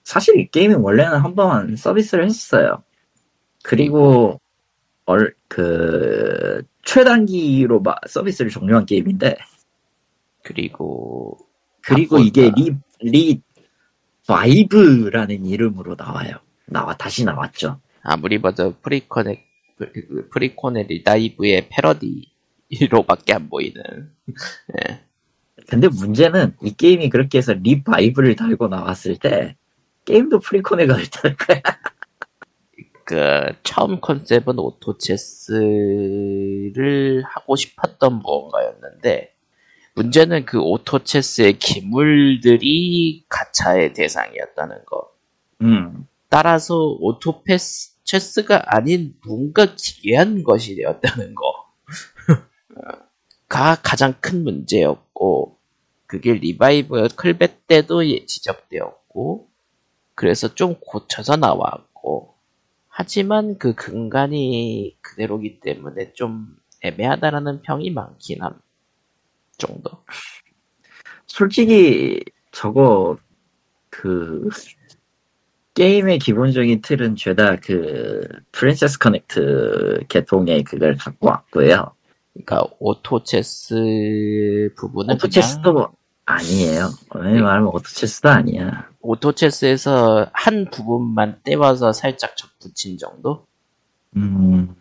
사실 이 게임은 원래는 한번 서비스를 했어요. 그리고, 얼, 그, 최단기로 마- 서비스를 종료한 게임인데, 그리고 그리고. 이게 리, 리, 바이브라는 이름으로 나와요. 나와, 다시 나왔죠. 아무리 봐도 프리코네 그 프리코네 리다이브의 패러디로밖에 안 보이는 예. 근데 문제는 이 게임이 그렇게 해서 리바이브를 달고 나왔을 때, 게임도 프리코네가 됐다는 거야. 그 처음 컨셉은 auto chess를 하고 싶었던 무언가였는데 문제는 그 auto chess의 기물들이 가차의 대상이었다는 거. 음, 따라서 auto 패스 chess가 아닌 뭔가 기괴한 것이 되었다는 거. 가 가장 큰 문제였고 그게 리바이브 클베 때도 예- 지적되었고 그래서 좀 고쳐서 나왔고 하지만 그 근간이 그대로기 때문에 좀 애매하다라는 평이 많긴 함 정도 솔직히, 저거, 그, 게임의 기본적인 틀은 죄다 그, 프린세스 커넥트 계통의 그걸 갖고 왔고요. 그러니까 auto chess 부분은 auto 그냥 chess도 아니에요. 왜 말하면 auto chess도 아니야. auto chess에서 한 부분만 떼와서 살짝 접붙인 정도? 음,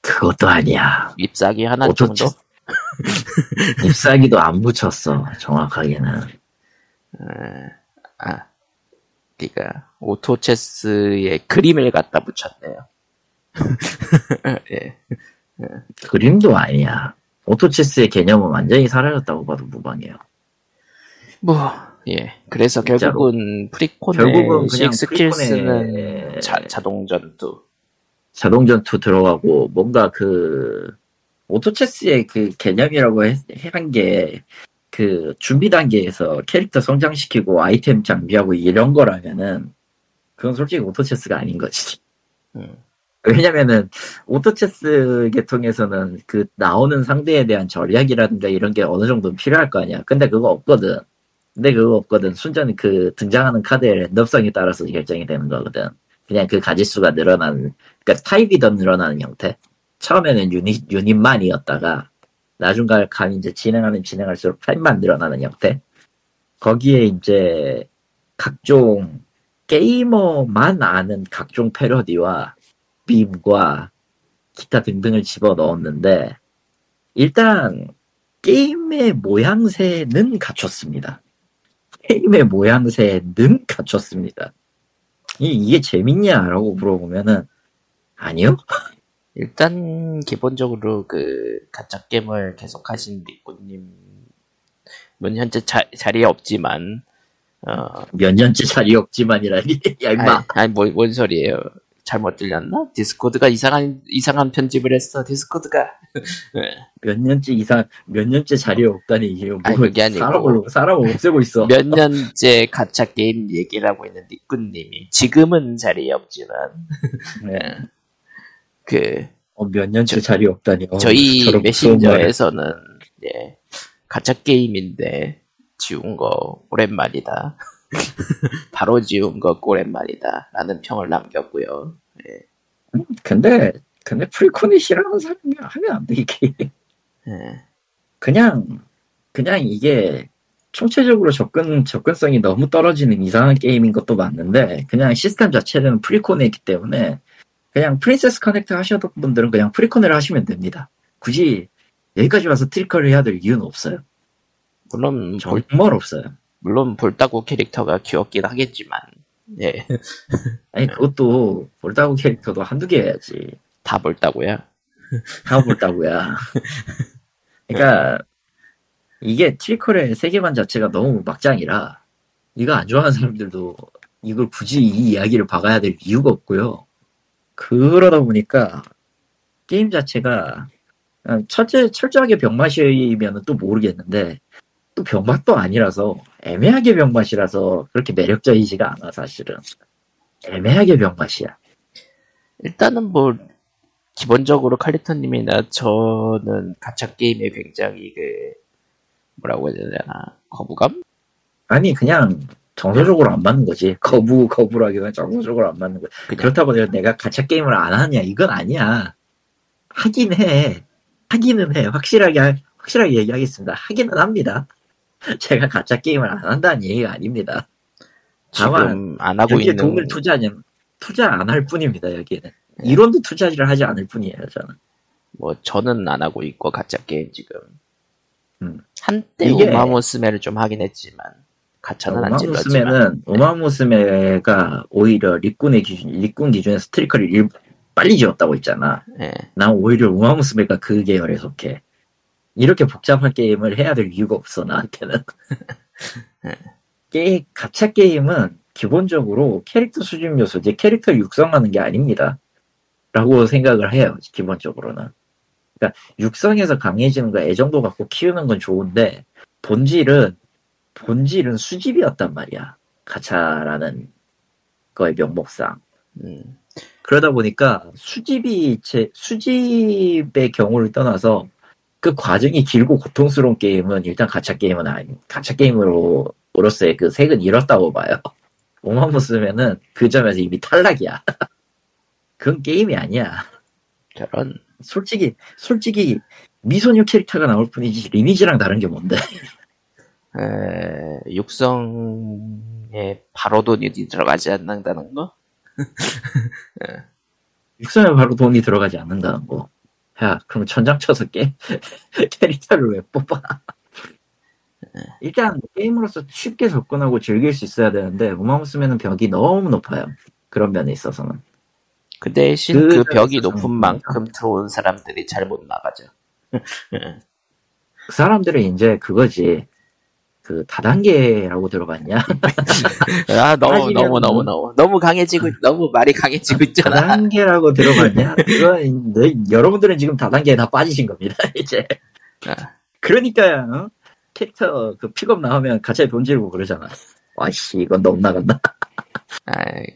그것도 아니야. 잎사귀 하나 오토 정도? 잎사귀도 안 붙였어, 정확하게는. 에, 아, 그니까 오토 체스에 그림을 갖다 붙였네요. 예. 그림도 아니야. 오토 체스의 개념은 완전히 사라졌다고 봐도 무방해요. 뭐, 예. 그래서 진짜로. 결국은 프리콘의 결국은 그냥 스킬스는 프리콘의- 자, 자동 전투. 자동 전투 들어가고 뭔가 그 auto chess의 그 개념이라고 한 게 그 준비 단계에서 캐릭터 성장시키고 아이템 장비하고 이런 거라면은 그건 솔직히 auto chess가 아닌 거지. 음. 왜냐면은 auto chess 계통에서는 그 나오는 상대에 대한 전략이라든가 이런 게 어느 정도 필요할 거 아니야. 근데 그거 없거든. 근데 그거 없거든. 순전히 그 등장하는 카드의 랜덤성에 따라서 결정이 되는 거거든. 그냥 그 가지수가 늘어나는, 그러니까 타입이 더 늘어나는 형태. 처음에는 유닛, 유닛만이었다가, 나중에 감 이제 진행하면 진행할수록 타입만 늘어나는 형태. 거기에 이제 각종 게이머만 아는 각종 패러디와 빔과 기타 등등을 집어 넣었는데, 일단, 게임의 모양새는 갖췄습니다. 게임의 모양새는 갖췄습니다. 이, 이게 재밌냐라고 물어보면은, 아니요? 일단 기본적으로 그 가챠 게임을 계속 하신 리꾸님은 현재 자, 자리에 없지만 어, 몇 년째 자리 없지만이라니, 야, 임마. 아니, 아니 뭐, 뭔 소리예요 잘못 들렸나? 디스코드가 이상한 이상한 편집을 했어 디스코드가 네. 몇 년째 이상, 몇 년째 자리에 없다니, 이게 뭐, 아니, 그게 아니고. 사람을, 사람을 없애고 있어. 몇 년째 가챠 게임 얘기를 하고 있는 리꾸님이 지금은 자리에 없지만 네. 그 어, 몇 년째 자리 없다니. 어, 저희. 메신저에서는 예, 가챠 게임인데 지운 거 오랜만이다. 바로 지운 거 오랜만이다. 라는 평을 남겼고요. 근데, 근데 프리코네 하는 사람이 하면 안 돼, 이게. 예, 그냥, 그냥 이게, 총체적으로 접근, 접근성이 너무 떨어지는 이상한 게임인 것도 맞는데, 그냥 시스템 자체는 프리코네이기 때문에, 그냥 프린세스 커넥트 하셨던 분들은 그냥 프리코네를 하시면 됩니다. 굳이 여기까지 와서 트릭컬을 해야 될 이유는 없어요. 물론 볼, 정말 없어요. 물론 볼따구 캐릭터가 귀엽긴 하겠지만 예, 아니, 그것도 볼따구 캐릭터도 한두 개 해야지. 다 볼따구야. 다 볼따구야. 그러니까 이게 트리컬의 세계관 자체가 너무 막장이라 이거 안 좋아하는 사람들도 이걸 굳이 이 이야기를 박아야 될 이유가 없고요. 그러다 보니까 게임 자체가 철저, 철저하게 병맛이면 또 모르겠는데 또 병맛도 아니라서 애매하게 병맛이라서 그렇게 매력적이지가 않아 사실은 애매하게 병맛이야. 일단은 뭐 기본적으로 칼리터님이나 저는 가짜 게임에 굉장히 그 뭐라고 해야 되나 거부감? 아니 그냥 정서적으로 안 맞는 거지. 거부 거부라기보다 정서적으로 안 맞는 거지. 그냥 그렇다고 내가, 내가 가짜 게임을 안 하냐 이건 아니야. 하긴 해. 하기는 해. 확실하게 할- 확실하게 얘기하겠습니다. 하기는 합니다. 제가 가짜 게임을 안 한다는 얘기가 아닙니다. 다만 지금 안 하고 여기에 있는 돈을 투자하면 투자 안 할 뿐입니다. 여기에는 이론도 투자를 하지 않을 뿐이에요. 저는. 뭐 저는 안 하고 있고 가챠 게임 지금 음. 한때 이게- 우마무스메를 좀 하긴 했지만 가챠는 안 질렀지만 우마무스메가 오히려 리꾼의 기준 리꾼 기준에서 트릭컬을 일- 빨리 지웠다고 했잖아. 예. 난 오히려 우마무스메가 그 계열에 속해. 이렇게 복잡한 게임을 해야 될 이유가 없어 나한테는. 게 가챠 게임은 기본적으로 캐릭터 수집 요소, 제 캐릭터 육성하는 게 아닙니다. 라고 생각을 해요, 기본적으로는. 그러니까 육성에서 강해지는 거 애정도 갖고 키우는 건 좋은데 본질은 본질은 수집이었단 말이야. 가차라는 거의 명목상. 음. 그러다 보니까 수집이 제 수집의 경우를 떠나서 그 과정이 길고 고통스러운 게임은 일단 가챠 게임은 아니 가챠 게임으로 로서의 그 색은 잃었다고 봐요. 오마무스면은 그 점에서 이미 탈락이야. 그건 게임이 아니야. 저런 솔직히 솔직히 미소녀 캐릭터가 나올 뿐이지 리니지랑 다른 게 뭔데? 에, 육성에 바로 돈이 들어가지 않는다는 거? 육성에 바로 돈이 들어가지 않는다는 거. 야, 그럼 천장 쳐서 게 캐릭터를 왜 뽑아? 일단 게임으로서 쉽게 접근하고 즐길 수 있어야 되는데 우마무스메는 벽이 너무 높아요. 그런 면에 있어서는. 그 대신 그 그, 벽이 높은 좀 만큼 들어온 사람들이 잘 못 나가죠. 그 사람들은 이제 그거지. 그 다단계라고 들어봤냐? 아 너무 너무 뭐- 너무 너무 너무 강해지고 너무 말이 강해지고 있잖아. 다단계라고 들어봤냐? 그건 너- 여러분들은 지금 다단계에 다 빠지신 겁니다. 이제 아. 그러니까 어? 캐릭터 그 픽업 나오면 가차에 돈 지르고 그러잖아. 와씨 이건 너무 나간다. 아,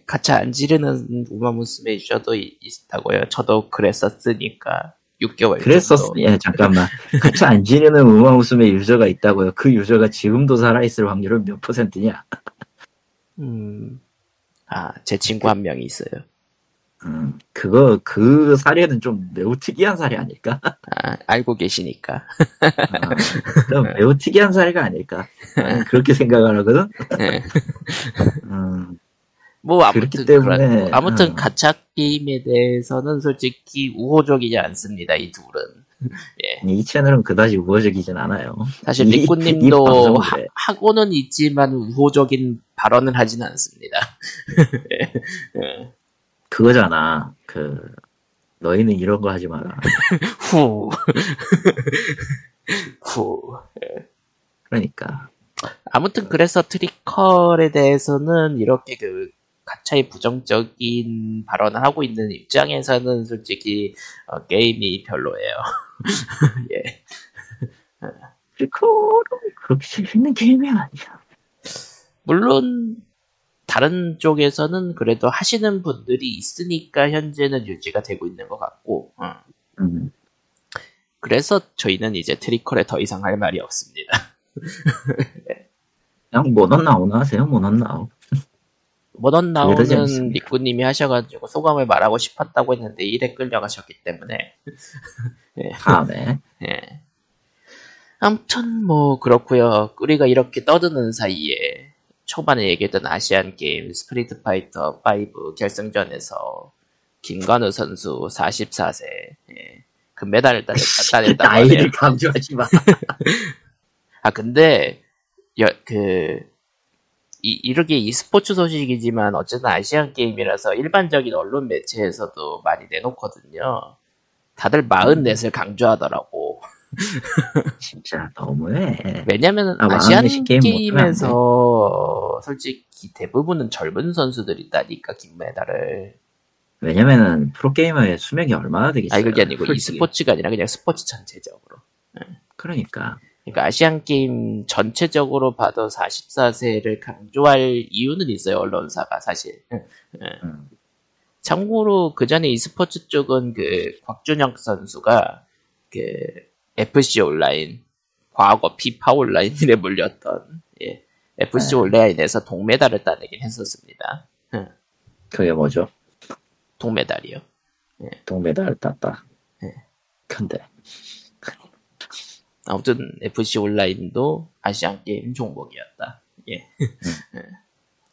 가차 안 지르는 우마무스메 유저도 이- 있다고요. 저도 그랬었으니까 6개월. 그랬었 정도. 예 잠깐만 가차 안 지르는 우마무스의 유저가 있다고요. 그 유저가 지금도 살아있을 확률은 몇 퍼센트냐? 음, 아, 제 친구 한 명이 있어요. 음, 그거 그 사례는 좀 매우 특이한 사례 아닐까? 아, 알고 계시니까. 아, 좀 매우 특이한 사례가 아닐까? 아, 그렇게 생각을 하거든. 예. 음, 뭐 그렇기 아무튼 때문에, 그렇- 아무튼 음. 가차 게임에 대해서는 솔직히 우호적이지 않습니다. 이 둘은. 이 채널은 그다지 우호적이진 않아요. 사실 리꾸님도 하-. 하고는 있지만 우호적인 발언을 하지는 않습니다. 예. 그거잖아. 그 너희는 이런 거 하지 마라. 후. 후. 그러니까 아무튼 그래서 트리컬에 대해서는 이렇게 그 가차의 부정적인 발언을 하고 있는 입장에서는 솔직히 어, 게임이 별로예요. 예. 그거는 그렇게 재밌는 게임이 아니야. 물론 다른 쪽에서는 그래도 하시는 분들이 있으니까 현재는 유지가 되고 있는 것 같고 어. 음, 그래서 저희는 이제 트리컬에 더 이상 할 말이 없습니다. 그냥 모넌 나오나 하세요. 모넌 나오. 모던 나오는. 리꾸님이 하셔가지고 소감을 말하고 싶었다고 했는데 일에 끌려가셨기 때문에 다음에 예. 아무튼 뭐 그렇고요. 우리가 이렇게 떠드는 사이에 초반에 얘기했던 아시안 게임 스트리트 파이터 5 결승전에서 김관우 선수 44세 예. 금메달을 따냈다, 하네요. 나이를 강조하지 마. 아 근데 여, 그 이, 이렇게 e스포츠 소식이지만 어쨌든 아시안 게임이라서 일반적인 언론 매체에서도 많이 내놓거든요. 다들 44을 강조하더라고. 진짜 너무해. 왜냐면 아, 아시안 44 게임 게임에서 솔직히 대부분은 젊은 선수들이다니까 김메달을. 왜냐면은 프로게이머의 수명이 얼마나 되겠어요. 아니 그게 아니고 솔직히. e스포츠가 아니라 그냥 스포츠 전체적으로. 그러니까 그러니까 아시안 게임 전체적으로 봐도 44세를 강조할 이유는 있어요 언론사가 사실. 음, 참고로 그 전에 e스포츠 쪽은 그 곽준혁 선수가 그 FC 온라인 과거 피파 온라인에 물렸던 예, FC 네. 온라인에서 동메달을 따내긴 했었습니다. 그게 뭐죠? 동메달이요. 동메달 땄다. 네. 근데 아무튼 FC 온라인도 아시안 게임 종목이었다. 예. 예.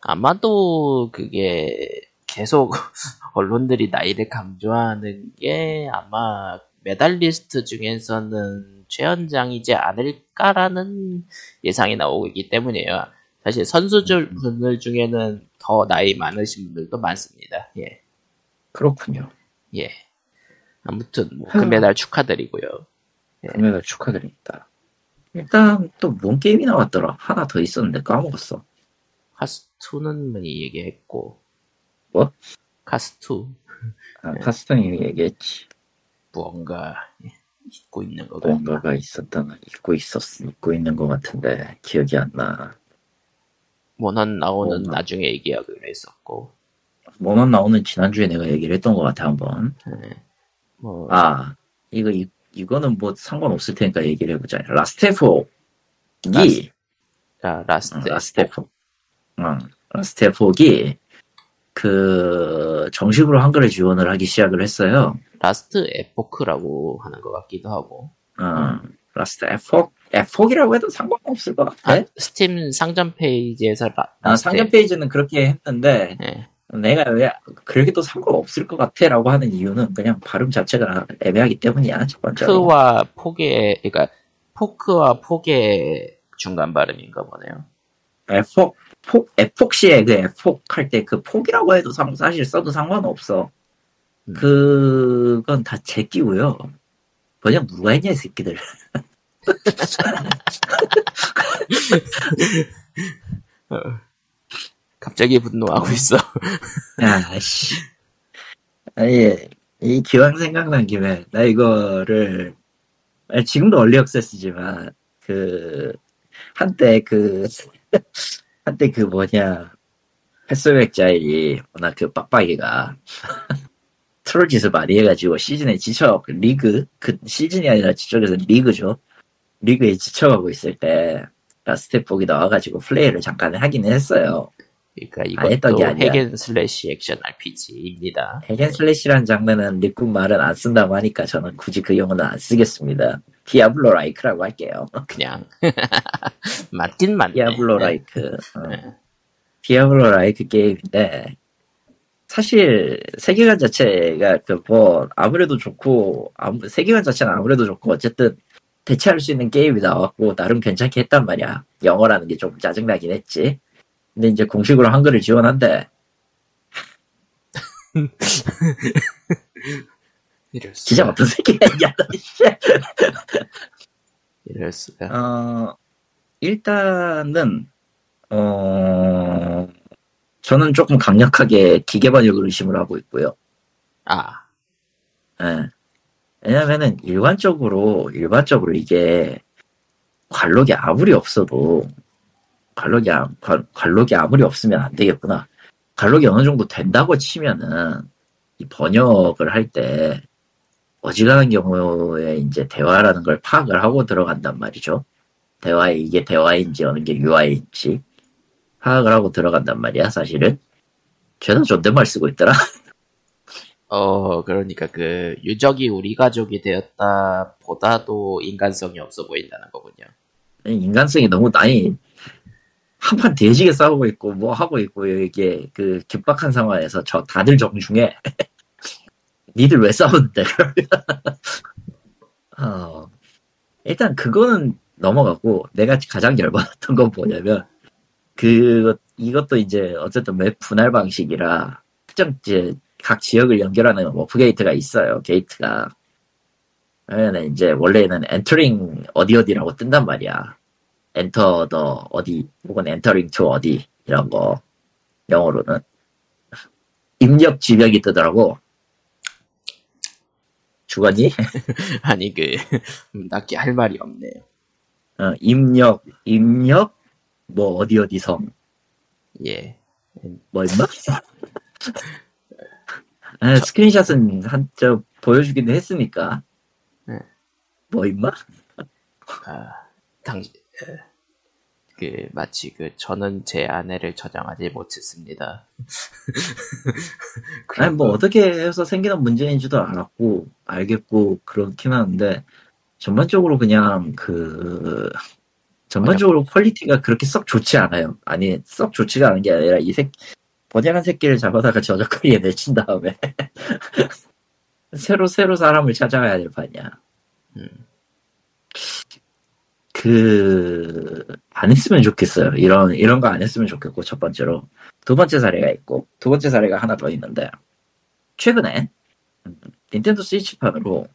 아마 도 그게 계속 언론들이 나이를 강조하는 게 아마 메달리스트 중에서는 최연장이지 않을까라는 예상이 나오고 있기 때문이에요. 사실 선수들 분들 중에는 더 나이 많으신 분들도 많습니다. 예. 그렇군요. 예. 아무튼 뭐 금메달 축하드리고요. 동메달 축하드립니다. 일단 또 뭔 게임이 나왔더라. 하나 더 있었는데 까먹었어. 카스2는 많이 얘기했고 뭐? 카스2 아, 네. 카스톤이 얘기했지. 무언가 잊고 있는 거 같다. 뭔가가 있었던 잊고 있었 잊고 있는 것 같은데 기억이 안 나. 몬헌 나우는 뭔가. 나중에 얘기하기로 했었고 몬헌 나우는 지난주에 내가 얘기를 했던 것 같아 한번. 뭐아 이거 이, 이거는 뭐 상관없을 테니까 얘기를 해보자. 라스테포기 라스- 자, 라스트 응, 라스테포. 응, 라스테포기 그 정식으로 한글에 지원을 하기 시작을 했어요. Last Epoch라고 하는 것 같기도 하고 응, Last Epoch epoch이라고 해도 상관없을 것 같아. 아, 스팀 상점 페이지에서 라, 아, 상점 페이지는 그렇게 했는데 예. 내가 왜 그렇게도 상관없을 것 같아라고 하는 이유는 그냥 발음 자체가 애매하기 때문이야 첫 번째로. 포크와 폭의 그러니까 포크와 폭의 중간 발음인가 보네요. 에폭 폭 에폭시의 그 에폭 할 때 그 폭이라고 해도 상- 사실 써도 상관없어. 음. 그건 다 제끼고요. 번역 누가 했냐 이 새끼들. 어, 갑자기 분노하고 있어. 야, 씨. 아니, 이 기왕 생각난 김에, 나 이거를, 아니, 지금도 얼리 액세스지만, 그, 한때 그, 한때 그 뭐냐, 햇소백자이 워낙 그 빡빡이가, 트롤 짓을 많이 해가지고 시즌에 지쳐, 그 리그, 그 시즌이 아니라 저쪽에서 리그죠. 리그에 지쳐가고 있을 때, Last Epoch이 나와가지고 플레이를 잠깐 하기는 했어요. 그러니까 이것도 게 아니라. hack and slash 액션 RPG입니다. hack and slash라는 장르는 리꾼 말은 안 쓴다고 하니까 저는 굳이 그 용어는 안 쓰겠습니다. 디아블로 like라고 할게요. 그냥 맞긴 맞네. 디아블로 like. 어. 네. 디아블로 라이크 게임인데 사실 세계관 자체가 그 뭐 아무래도 좋고 아무- 세계관 자체는 아무래도 좋고 어쨌든 대체할 수 있는 게임이 나왔고 나름 괜찮게 했단 말이야. 영어라는 게 좀 짜증나긴 했지. 근데 이제 공식으로 한글을 지원한대. 이럴 수가. 진짜 어떤 새끼야, 야. 이럴 수가. 어, 일단은, 어, 저는 조금 강력하게 기계 번역을 의심을 하고 있고요. 아, 예. 왜냐면은 일반적으로, 일반적으로 이게 관록이 아무리 없어도, 관록이, 아- 관, 관록이 아무리 없으면 안 되겠구나. 관록이 어느 정도 된다고 치면은, 이 번역을 할 때, 어지간한 경우에 이제 대화라는 걸 파악을 하고 들어간단 말이죠. 대화에 이게 대화인지 어느 게 UI인지 파악을 하고 들어간단 말이야, 사실은. 죄다 존댓말 쓰고 있더라. 어, 그러니까 그 유적이 우리 가족이 되었다 보다도 인간성이 없어 보인다는 거군요. 인간성이 너무 나이 한판 대지게 싸우고 있고 뭐 하고 있고 이게 그 긴박한 상황에서 저 다들 정중해 니들 왜 싸우는데 어, 일단 그거는 넘어가고 내가 가장 열받았던 건 뭐냐면 그 이것도 이제 어쨌든 맵 분할 방식이라 특정 이제 각 지역을 연결하는 warp gate가 있어요 gate가. 그러면 이제 원래는 entering 어디 어디라고 뜬단 말이야 enter the 어디 혹은 entering to 어디 이런 거 영어로는 입력 지명이 뜨더라고 죽었니? 아니 그 딱히 할 말이 없네요. 어, 입력 입력 뭐 어디 어디 성 예. 뭐 임마? 아, 스크린샷은 한저 보여주기는 했으니까 네. 뭐 임마? 아, 당시 에, 그 마치 그 저는 제 아내를 저장하지 못했습니다. 아니 뭐 어떻게 해서 생기는 문제인지도 알았고 알겠고 그렇긴 한데 전반적으로 그냥 그 전반적으로 퀄리티가 그렇게 썩 좋지 않아요. 아니 썩 좋지가 않은 게 아니라 이 새, 번역한 새끼를 잡아다가 저잣거리에 내친 다음에 새로 새로 사람을 찾아가야 될 판이야. 음. 그, 안 했으면 좋겠어요. 이런, 이런 거 안 했으면 좋겠고, 첫 번째로. 두 번째 사례가 있고, 두 번째 사례가 하나 더 있는데, 최근에, 음, 닌텐도 스위치판으로,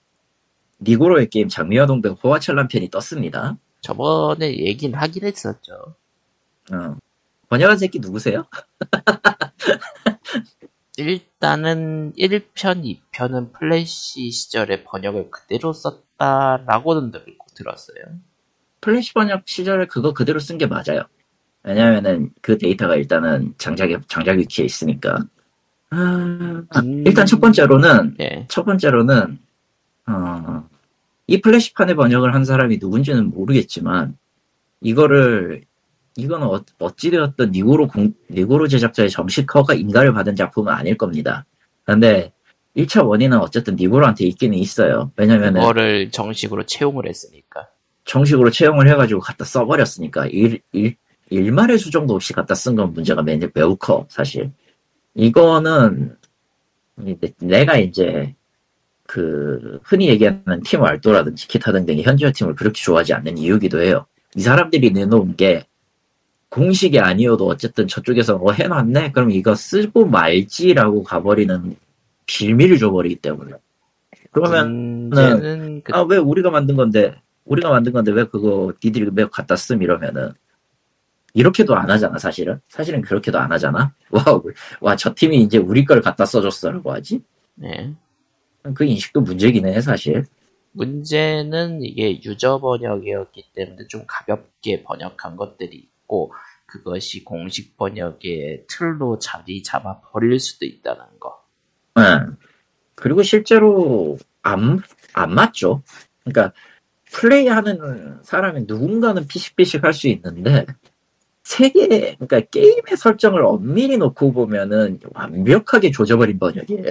니고로의 게임 장미와 동백 호화찬란 편이 떴습니다. 저번에 얘긴 하긴 했었죠. 어. 번역한 새끼 누구세요? 일단은 1편, 2편은 플래시 시절에 번역을 그대로 썼다라고는 들- 들었어요. 플래시 번역 시절에 그거 그대로 쓴 게 맞아요. 왜냐면은 그 데이터가 일단은 장작에, 장작 위키에 있으니까. 아, 음. 일단 첫 번째로는, 예. 첫 번째로는 어, 이 플래시판의 번역을 한 사람이 누군지는 모르겠지만 이거를 이거는 어, 어찌되었든 니고로 공, 니고로 제작자의 정식 허가 인가를 받은 작품은 아닐 겁니다. 근데 1차 원인은 어쨌든 니고로한테 있기는 있어요. 왜냐면은 그거를 정식으로 채용을 했으니까. 정식으로 채용을 해가지고 갖다 써버렸으니까 일, 일, 일말의 수정도 없이 갖다 쓴 건 문제가 매, 매우 커 사실. 이거는 이- 내가 이제 그 흔히 얘기하는 팀 알도라든지 기타 등등의 현지화 팀을 그렇게 좋아하지 않는 이유기도 해요. 이 사람들이 내놓은 게 공식이 아니어도 어쨌든 저쪽에서 어 해놨네? 그럼 이거 쓰고 말지라고 가버리는 빌미를 줘버리기 때문에. 그러면 문제는 그, 아왜 우리가 만든 건데 우리가 만든 건데 왜 그거 니들이 왜 갖다 씀 이러면은 이렇게도 안 하잖아, 사실은. 사실은 그렇게도 안 하잖아. 와, 와, 저 팀이 이제 우리 걸 갖다 써줬어라고 하지? 네. 그 인식도 문제긴 해, 사실. 문제는 이게 유저 번역이었기 때문에 좀 가볍게 번역한 것들이 있고 그것이 공식 번역의 틀로 자리 잡아 버릴 수도 있다는 거. 응. 그리고 실제로 안, 안 맞죠. 그러니까 플레이하는 사람이 누군가는 피식피식 할 수 있는데 세계, 그러니까 게임의 설정을 엄밀히 놓고 보면은 완벽하게 조져버린 번역이에요.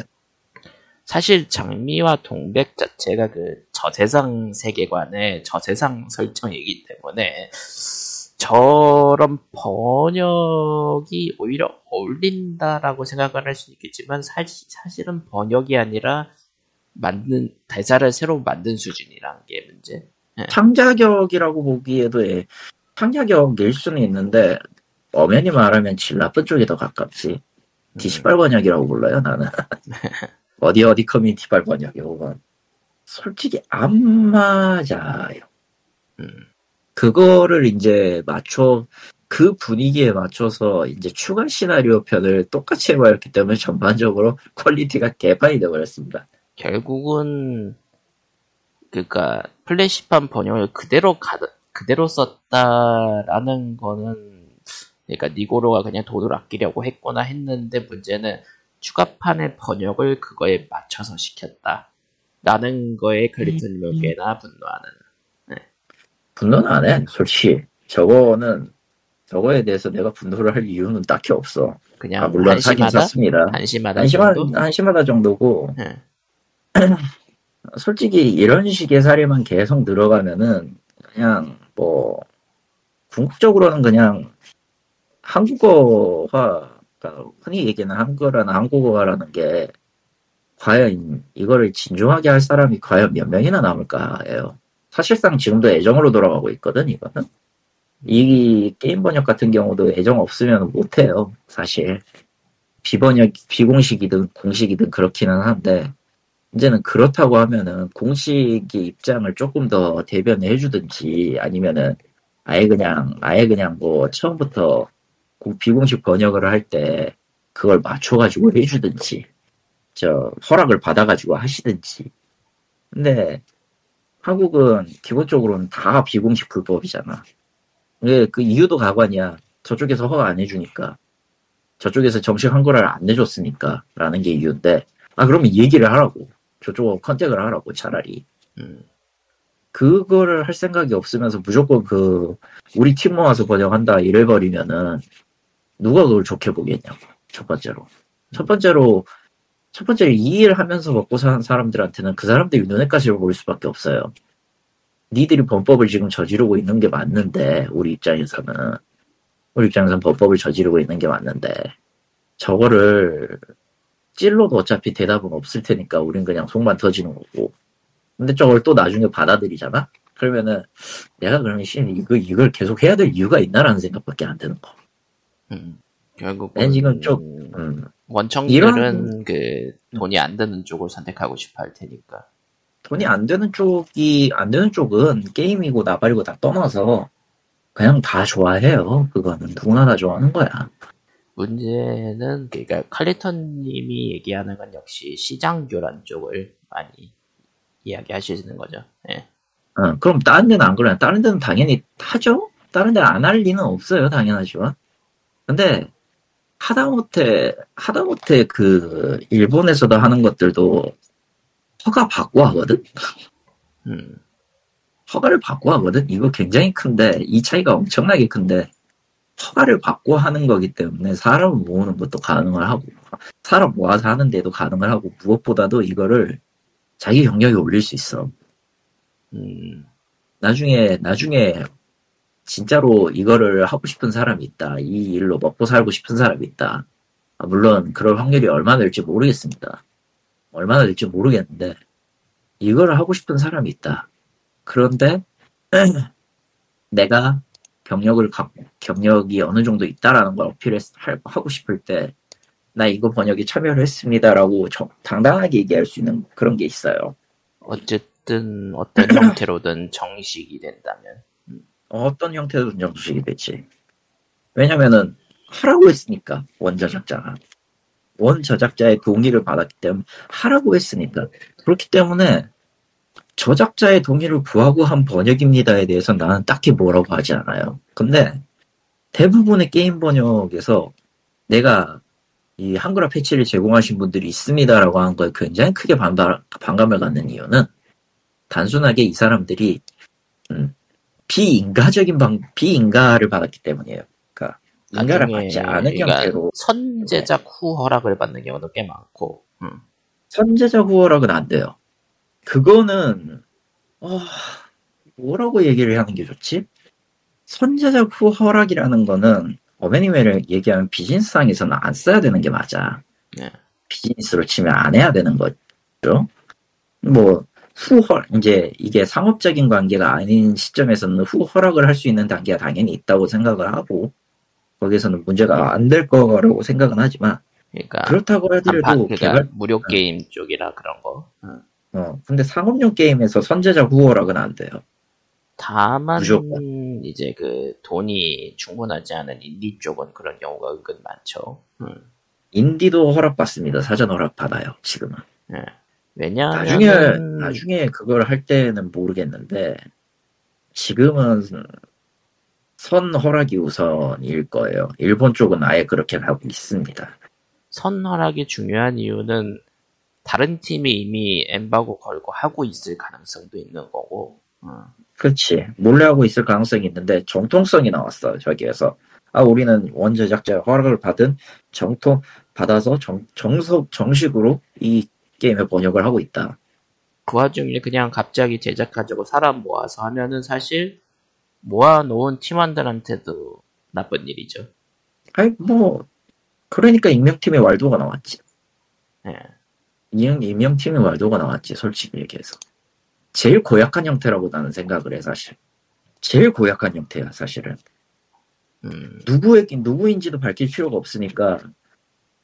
사실 장미와 동백 자체가 그 저세상 세계관의 저세상 설정이기 때문에 저런 번역이 오히려 어울린다라고 생각을 할 수 있겠지만 사실, 사실은 번역이 아니라 만든 대사를 새로 만든 수준이라는 게 문제. 창작역이라고 보기에도 예, 창작역일 수는 있는데 엄연히 말하면 질 나쁜 쪽이 더 가깝지. 디시발 번역이라고 불러요 나는. 어디 어디 커뮤니티발 번역이고 솔직히 안 맞아요. 음. 그거를 이제 맞춰 그 분위기에 맞춰서 이제 추가 시나리오 편을 똑같이 해버렸기 때문에 전반적으로 퀄리티가 개판이 되어버렸습니다. 결국은 그니까 플래시판 번역을 그대로 가, 그대로 썼다라는 거는 그러니까 니고로가 그냥 돈을 아끼려고 했거나 했는데 문제는 추가판의 번역을 그거에 맞춰서 시켰다. 라는 거에 클리턴 몇 개나 분노하는. 분노는 안 해, 솔직히. 저거는, 저거에 대해서 내가 분노를 할 이유는 딱히 없어. 그냥 아, 물론 사긴 한심하다? 샀습니다. 한심하다 한심하, 정도? 한심하다 정도고, 예. 솔직히 이런 식의 사례만 계속 늘어가면은, 그냥, 뭐, 궁극적으로는 그냥, 한국어가, 그러니까 흔히 얘기하는 한국어라는 한국어라는 게, 과연 이거를 진중하게 할 사람이 과연 몇 명이나 남을까예요. 사실상 지금도 애정으로 돌아가고 있거든, 이거는. 이 게임 번역 같은 경우도 애정 없으면 못해요, 사실. 비번역, 비공식이든 공식이든 그렇기는 한데, 이제는 그렇다고 하면은 공식의 입장을 조금 더 대변해 주든지 아니면은 아예 그냥, 아예 그냥 뭐 처음부터 공- 비공식 번역을 할 때 그걸 맞춰가지고 해주든지, 저, 허락을 받아가지고 하시든지. 근데 한국은 기본적으로는 다 비공식 불법이잖아. 왜그 이유도 가관이야. 저쪽에서 허가 안 해주니까. 저쪽에서 정식 한글화를 안 내줬으니까. 라는 게 이유인데. 아, 그러면 얘기를 하라고. 저쪽 컨택을 하라고, 차라리. 음. 그거를 할 생각이 없으면서 무조건 그, 우리 팀 모아서 번역한다, 이래 버리면은, 누가 그걸 좋게 보겠냐고. 첫 번째로. 첫 번째로, 첫 번째로 이 일 하면서 먹고 사는 사람들한테는 그 사람들이 눈에까지 보일 수밖에 없어요. 니들이 범법을 지금 저지르고 있는 게 맞는데, 우리 입장에서는. 우리 입장에서는 범법을 저지르고 있는 게 맞는데, 저거를 찔러도 어차피 대답은 없을 테니까 우린 그냥 속만 터지는 거고. 근데 저걸 또 나중에 받아들이잖아? 그러면은 내가 그러면 씨 이거 이걸 계속 해야 될 이유가 있나라는 생각밖에 안 드는 거. 음. 결국 난 지금 좀 음, 원청들은 그 돈이 안 드는 쪽을 선택하고 싶어 할 테니까. 돈이 안 되는 쪽이 안 되는 쪽은 게임이고 나발이고 다 떠나서 그냥 다 좋아해요. 그거는 누구나 다 좋아하는 거야. 문제는 그러니까 칼리턴님이 얘기하는 건 역시 시장 교란 쪽을 많이 이야기하시는 거죠. 예. 어, 그럼 다른 데는 안 그래요. 다른 데는 당연히 하죠. 다른 데는 안 할 리는 없어요. 당연하지만. 근데 하다못해 하다못해 그 일본에서도 하는 것들도 허가 받고 하거든. 음. 허가를 받고 하거든. 이거 굉장히 큰데 이 차이가 엄청나게 큰데 허가를 받고 하는 거기 때문에 사람을 모으는 것도 가능을 하고 사람 모아서 하는데도 가능을 하고 무엇보다도 이거를 자기 경력에 올릴 수 있어. 음. 나중에 나중에 진짜로 이거를 하고 싶은 사람이 있다. 이 일로 먹고 살고 싶은 사람이 있다. 아, 물론 그럴 확률이 얼마나 될지 모르겠습니다. 얼마나 될지 모르겠는데 이거를 하고 싶은 사람이 있다. 그런데 내가 경력을 갖고 경력이 어느 정도 있다라는 걸 어필하고 싶을 때 나 이거 번역에 참여를 했습니다라고 저- 당당하게 얘기할 수 있는 그런 게 있어요. 어쨌든 어떤 형태로든 정식이 된다면 어떤 형태로든 정식이 되지. 왜냐면은 하라고 했으니까 원 저작자가 원 저작자의 동의를 받았기 때문에 하라고 했으니까 그렇기 때문에 저작자의 동의를 구하고 한 번역입니다에 대해서 나는 딱히 뭐라고 하지 않아요. 근데 대부분의 게임 번역에서 내가 이 한글화 패치를 제공하신 분들이 있습니다라고 한 거에 굉장히 크게 반발, 반감을 갖는 이유는 단순하게 이 사람들이 음, 비인가적인 방, 비인가를 받았기 때문이에요. 그러니까 인가를 받지 않은 그러니까 형태로 선제작 후 허락을 받는 경우도 꽤 많고. 음. 선제자 후원락은 안 돼요. 그거는 어, 뭐라고 얘기를 하는 게 좋지? 선제자 후허락이라는 거는 어메니메를 얘기하면 비즈니스상에서는 안 써야 되는 게 맞아. 네. 비즈니스로 치면 안 해야 되는 거죠. 뭐 후허 이제 이게 상업적인 관계가 아닌 시점에서는 후허락을 할 수 있는 단계가 당연히 있다고 생각을 하고 거기에서는 문제가 안 될 거라고 생각은 하지만 그러니까 그렇다고 하더라도 그러니까 개발 무료 게임 쪽이라 그런 거. 음. 어 근데 상업용 게임에서 선제자 후허락은 안 돼요. 다만 무조건. 이제 그 돈이 충분하지 않은 인디 쪽은 그런 경우가 은근 많죠. 음. 인디도 허락받습니다. 사전 허락받아요. 지금은. 예. 왜냐하면 나중에 나중에 그걸 할 때는 모르겠는데 지금은 선 허락이 우선일 거예요. 일본 쪽은 아예 그렇게 하고 있습니다. 선 허락이 중요한 이유는 다른 팀이 이미 엠바고 걸고 하고 있을 가능성도 있는 거고. 음. 그렇지. 몰래 하고 있을 가능성이 있는데 정통성이 나왔어. 저기에서 아 우리는 원 제작자 허락을 받은 정통 받아서 정, 정석 정식으로 이 게임의 번역을 하고 있다. 그 와중에 그냥 갑자기 제작하자고 사람 모아서 하면은 사실 모아놓은 팀원들한테도 나쁜 일이죠. 아이 뭐 그러니까 익명팀의 왈도가 나왔지. 예. 익명, 익명팀의 왈도가 나왔지. 솔직히 얘기해서. 제일 고약한 형태라고 나는 생각을 해 사실. 제일 고약한 형태야 사실은. 음, 누구의 누구인지도 밝힐 필요가 없으니까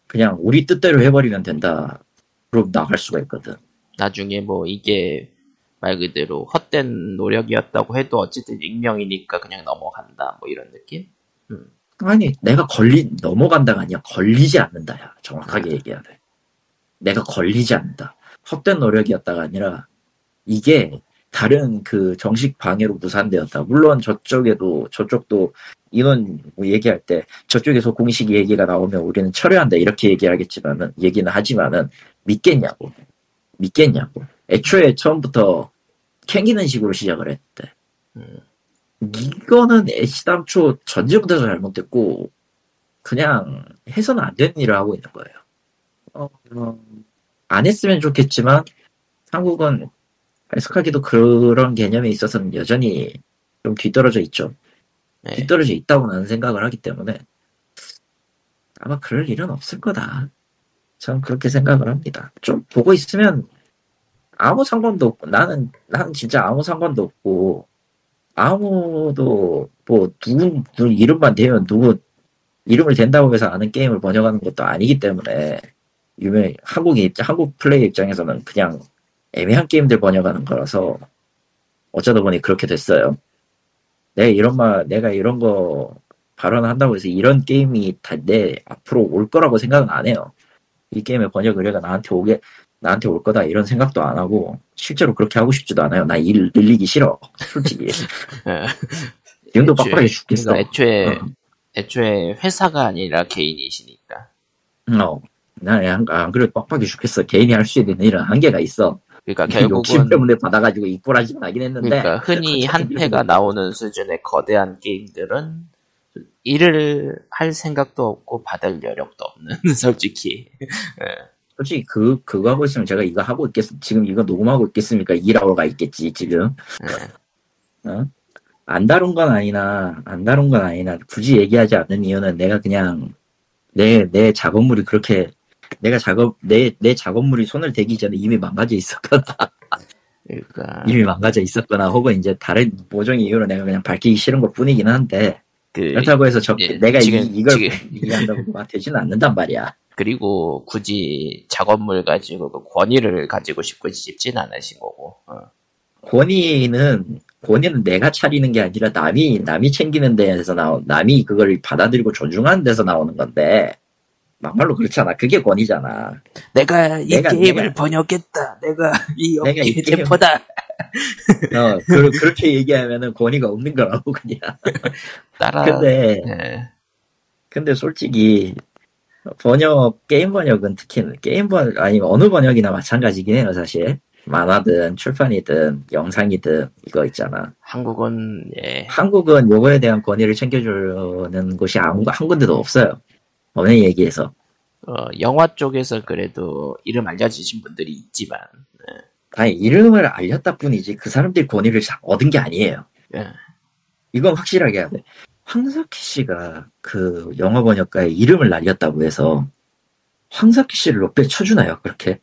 그냥 우리 뜻대로 해버리면 된다. 그럼 나갈 수가 있거든. 나중에 뭐 이게 말 그대로 헛된 노력이었다고 해도 어쨌든 익명이니까 그냥 넘어간다 뭐 이런 느낌? 아니 내가 걸리 넘어간다가 아니야 걸리지 않는다야 정확하게 얘기해야 돼. 내가 걸리지 않는다. 헛된 노력이었다가 아니라 이게 다른 그 정식 방해로 무산되었다. 물론 저쪽에도 저쪽도 인원 뭐 얘기할 때 저쪽에서 공식 얘기가 나오면 우리는 철회한다 이렇게 얘기하겠지만은 얘기는 하지만은 믿겠냐고 믿겠냐고 애초에 처음부터 캥기는 식으로 시작을 했대. 음, 이거는 애시당초 전제부터 잘못됐고 그냥 해서는 안 되는 일을 하고 있는 거예요. 어, 어, 안 했으면 좋겠지만 한국은 해석하기도 그런 개념에 있어서는 여전히 좀 뒤떨어져 있죠. 네. 뒤떨어져 있다고 나는 생각을 하기 때문에 아마 그럴 일은 없을 거다. 저는 그렇게 생각을 합니다. 좀 보고 있으면 아무 상관도 없고 나는 나는 진짜 아무 상관도 없고 아무도 뭐 누구 누구 이름만 대면 누구 이름을 댄다고 해서 아는 게임을 번역하는 것도 아니기 때문에 유명 한국의 입장 한국 플레이 입장에서는 그냥 애매한 게임들 번역하는 거라서 어쩌다 보니 그렇게 됐어요. 내가 이런 말 내가 이런 거 발언한다고 해서 이런 게임이 다 내 앞으로 올 거라고 생각은 안 해요. 이 게임의 번역 의뢰가 나한테 오게 나한테 올 거다 이런 생각도 안 하고 실제로 그렇게 하고 싶지도 않아요. 나 일 늘리기 싫어. 솔직히 예. 지금도 빡빡해 죽겠어. 그러니까 애초에 어. 애초에 회사가 아니라 개인이시니까. 어. 나안 안 그래도 빡빡해 죽겠어. 개인이 할 수 있는 일은 한계가 있어. 그러니까 욕심 결국은 때문에 받아가지고 이꼴하지는 하긴 했는데 그러니까 흔히 한 어차피 패가 나오는 수준의 거대한 게임들은 일을 할 생각도 없고 받을 여력도 없는 솔직히 솔직히 그 그거 하고 있으면 제가 이거 하고 있겠 지금 이거 녹음하고 있겠습니까? 일하러 가 있겠지 지금. 예. 어? 안 다룬 건 아니나 안 다룬 건 아니나 굳이 얘기하지 않는 이유는 내가 그냥 내 내 작업물이 그렇게 내가 작업 내 내 작업물이 손을 대기 전에 이미 망가져 있었거나 그러니까 이미 망가져 있었거나 혹은 이제 다른 모종의 이유로 내가 그냥 밝히기 싫은 것 뿐이긴 한데 그 그렇다고 해서 저 예, 내가 지금- 이, 지금- 얘기한다고 막 되지는 않는단 말이야. 그리고 굳이 작업물 가지고 그 권위를 가지고 싶고 싶진 않으신 거고 어. 권위는 권위는 내가 차리는 게 아니라 남이 남이 챙기는 데에서 나온 남이 그걸 받아들이고 존중하는 데서 나오는 건데 막말로 그렇잖아. 그게 권위잖아. 내가 이 내가- 게임을 내가- 번역했다. 내가 이 업계의 대포다. 어, 그, 그렇게 얘기하면은 권위가 없는 거라고 그냥. 따라. 근데 예. 근데 솔직히 번역 게임 번역은 특히 게임 번 아니 어느 번역이나 마찬가지긴 해요 사실 만화든 출판이든 영상이든 이거 있잖아 한국은 예. 한국은 요거에 대한 권위를 챙겨주는 곳이 한, 한 군데도 없어요 없는 얘기에서. 어, 영화 쪽에서 그래도 이름 알려주신 분들이 있지만 아니 이름을 알렸다 뿐이지 그 사람들이 권위를 자- 얻은 게 아니에요. 예. 이건 확실하게 해야 돼. 황석희 씨가 그 영어 번역가의 이름을 날렸다고 해서 황석희 씨를 높게 쳐주나요 그렇게?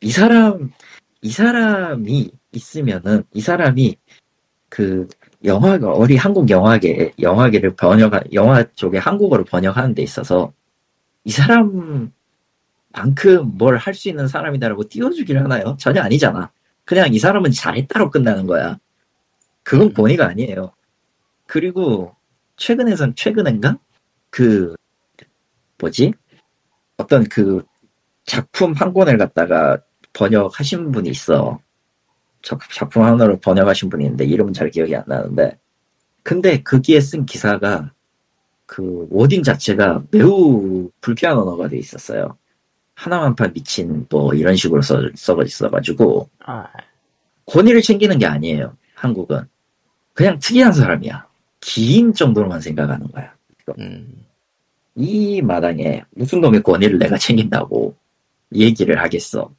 이 사람 이 사람이 있으면은 이 사람이 그 영화가 어리 한국 영화계 영화계를 번역한 영화 쪽에 한국어로 번역하는 데 있어서 이 사람만큼 뭘 할 수 있는 사람이다라고 띄워주기를 하나요? 전혀 아니잖아. 그냥 이 사람은 잘했다로 끝나는 거야. 그건 권위가 아니에요. 그리고 최근에선 최근엔가 그 뭐지 어떤 그 작품 한 권을 갖다가 번역하신 분이 있어. 작- 작품 하나로 번역하신 분이 있는데 이름은 잘 기억이 안 나는데 근데 거기에 쓴 기사가 그 워딩 자체가 매우 불쾌한 언어가 돼 있었어요. 하나만 판 미친 뭐 이런 식으로 써, 써 있어가지고 아, 권위를 챙기는 게 아니에요. 한국은 그냥 특이한 사람이야. 기인 정도로만 생각하는 거야. 음, 이 마당에 무슨 놈의 권위를 내가 챙긴다고 얘기를 하겠어.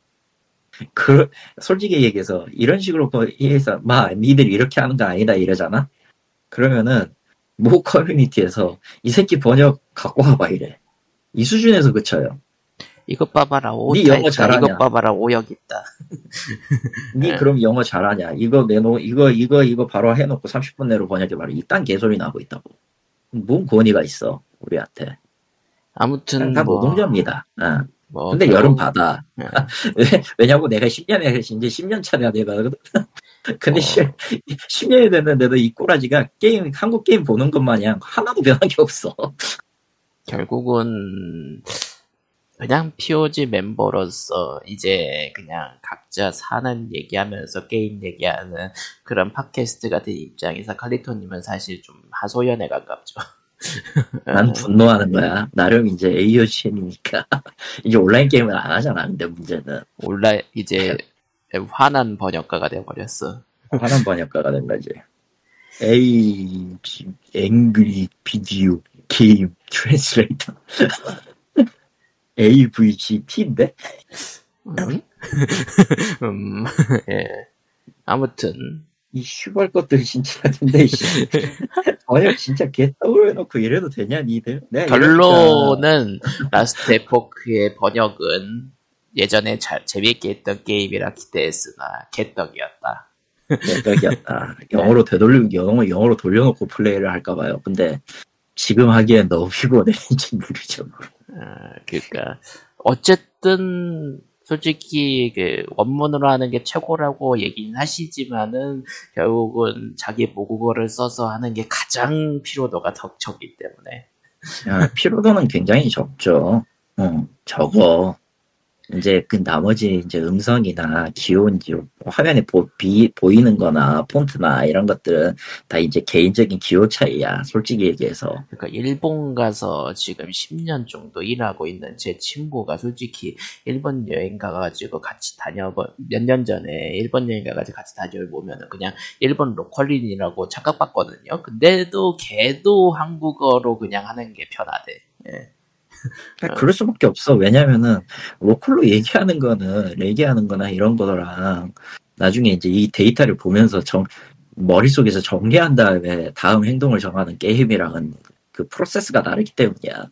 그 솔직히 얘기해서 이런 식으로 해서 마 니들 이렇게 하는 거 아니다 이러잖아. 그러면은 모 커뮤니티에서 이 새끼 번역 갖고 와봐 이래. 이 수준에서 그쳐요. 이것 봐봐라 오타 네 영어. 잘하냐? 이것 봐봐라 오역 있다. 니 네. 그럼 영어 잘하냐? 이거 내놓 이거 이거 이거 바로 해놓고 30분 내로 번역해 봐라. 이딴 개소리 나고 있다고. 뭔 권위가 있어 우리한테. 아무튼 다 뭐, 노동자입니다. 어. 뭐 근데 여름. 네. 왜- 왜냐고 내가 10년에 이제 10년 차례야 내가. 근데 어. 10, 년이 됐는데도 이 꼬라지가 게임 한국 게임 보는 것 마냥 하나도 변한 게 없어. 결국은 그냥 POG 멤버로서 이제 그냥 각자 사는 얘기하면서 게임 얘기하는 그런 팟캐스트가 된 입장에서 칼리토님은 사실 좀 하소연에 가깝죠. 난 분노하는 거야. 나름 이제 AOCN이니까 이제 온라인 게임을 안 하잖아. 근데 문제는 올라 이제 화난 번역가가 돼버렸어. 하는 번역가가 된 거지. A Angry Video Game Translator AVGT인데? 음? 음, 예. 아무튼 이 슈발 것들 진짜 씨. 번역 진짜 개 떠올려놓고 이래도 되냐 니들? 이러니까 결론은 라스트 에포크의 번역은 예전에 잘 재밌게 했던 게임이라 기대했으나 개떡이었다. 개떡이었다. 영어로 되돌리고 영어 영어로 돌려놓고 플레이를 할까봐요. 근데 지금 하기엔 너무 피곤해인지 모르죠. 어, 그러니까 어쨌든 솔직히 그 원문으로 하는 게 최고라고 얘기는 하시지만은 결국은 자기 모국어를 써서 하는 게 가장 피로도가 더 적기 때문에 야, 피로도는 굉장히 적죠. 어, 적어. 이제 그 나머지 이제 음성이나 기온, 화면에 보, 비, 보이는 거나 폰트나 이런 것들은 다 이제 개인적인 기호 차이야. 솔직히 얘기해서. 그러니까 일본 가서 지금 10년 정도 일하고 있는 제 친구가 솔직히 일본 여행 가가지고 같이 다녀보 몇 년 전에 일본 여행 가가지고 같이 다녀보면은 그냥 일본 로컬인이라고 착각받거든요. 근데도 걔도 한국어로 그냥 하는 게 편하대. 예. 그러니까 그럴 수밖에 없어. 왜냐면은, 로컬로 얘기하는 거는, 얘기하는 거나 이런 거랑, 나중에 이제 이 데이터를 보면서 정, 머릿속에서 정리한 다음에 다음 행동을 정하는 게임이랑은 그 프로세스가 다르기 때문이야.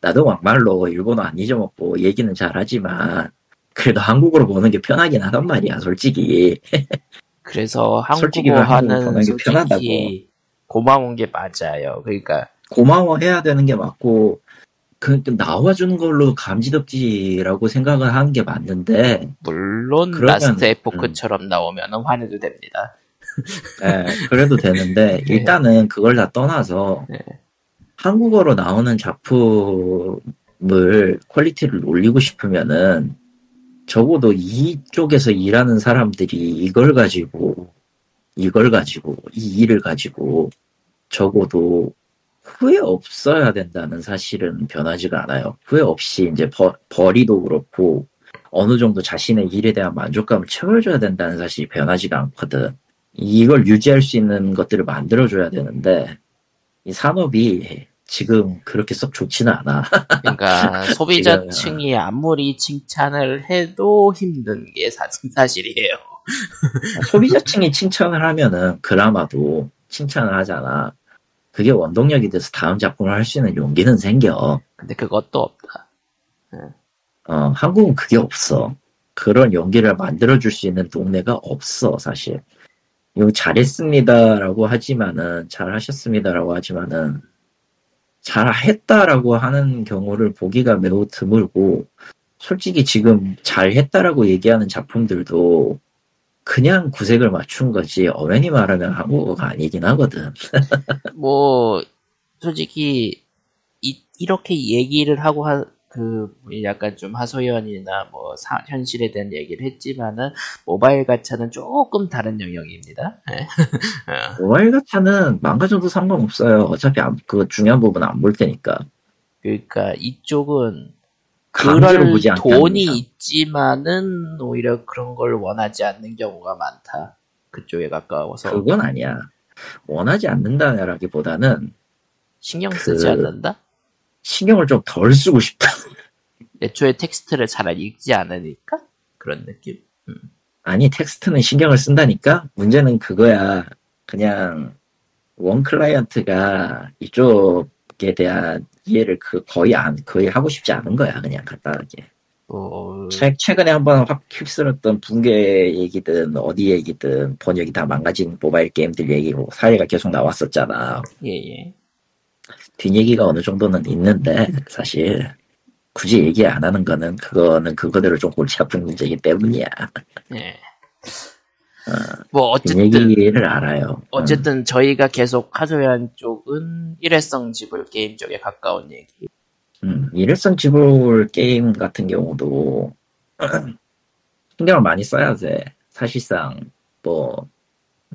나도 막말로 일본어 안 잊어먹고 얘기는 잘하지만, 그래도 한국어로 보는 게 편하긴 하단 말이야, 솔직히. 그래서 한국어 하는 보는 게 솔직히 편하다고. 고마운 게 맞아요. 그러니까 고마워해야 되는 게 맞고, 그 나와주는 걸로 감지덕지라고 생각을 하는 게 맞는데 물론 그러면- 라스트 에포크처럼 나오면 화내도 됩니다. 예, 그래도 되는데 일단은 그걸 다 떠나서 네. 한국어로 나오는 작품을 퀄리티를 올리고 싶으면은 적어도 이쪽에서 일하는 사람들이 이걸 가지고 이걸 가지고 이 일을 가지고 적어도 후회 없어야 된다는 사실은 변하지가 않아요. 후회 없이 이제 버, 벌이도 그렇고 어느 정도 자신의 일에 대한 만족감을 채워줘야 된다는 사실이 변하지가 않거든. 이걸 유지할 수 있는 것들을 만들어줘야 되는데 이 산업이 지금 그렇게 썩 좋지는 않아. 그러니까 소비자층이 아무리 칭찬을 해도 힘든 게 사, 사실이에요. 소비자층이 칭찬을 하면은 그나마도 칭찬을 하잖아. 그게 원동력이 돼서 다음 작품을 할 수 있는 용기는 생겨. 근데 그것도 없다. 어, 한국은 그게 없어. 그런 용기를 만들어줄 수 있는 동네가 없어, 사실. 이거 잘했습니다라고 하지만은, 잘하셨습니다라고 하지만은, 잘했다라고 하는 경우를 보기가 매우 드물고, 솔직히 지금 잘했다라고 얘기하는 작품들도 그냥 구색을 맞춘 거지, 어머니 말하면 한국어가 아니긴 하거든. 뭐 솔직히 이, 이렇게 얘기를 하고 하, 그 약간 좀 하소연이나 뭐 사- 현실에 대한 얘기를 했지만은 모바일 가차는 조금 다른 영역입니다. 예. 어, 모바일 가차는 망가져도 상관없어요. 어차피 안- 그 중요한 부분 안 볼 테니까. 그러니까 이쪽은 그럴 돈이. 있지만은 오히려 그런 걸 원하지 않는 경우가 많다. 그쪽에 가까워서 그건 아니야. 원하지 않는다라기보다는 신경 쓰지 그- 않는다. 신경을 좀 덜 쓰고 싶다. 애초에 텍스트를 잘 읽지 않으니까 그런 느낌. 아니, 텍스트는 신경을 쓴다니까? 문제는 그거야. 그냥, 원 클라이언트가 이쪽에 대한 이해를 그 거의 안, 거의 하고 싶지 않은 거야. 그냥 간단하게. 뭐 최, 최근에 한번 확 휩쓸었던 붕괴 얘기든 어디 얘기든 번역이 다 망가진 모바일 게임들 얘기고 사례가 계속 나왔었잖아. 예예. 뒷얘기가 어느 정도는 있는데 사실 굳이 얘기 안 하는 거는 그거는 그거대로 좀 골치 아픈 문제이기 때문이야. 예. 뭐 어쨌든 를 알아요. 어쨌든 저희가 계속 하소연 쪽은 일회성 지불 게임 쪽에 가까운 얘기. 음, 일회성 지불 게임 같은 경우도 신경을 많이 써야 돼. 사실상 뭐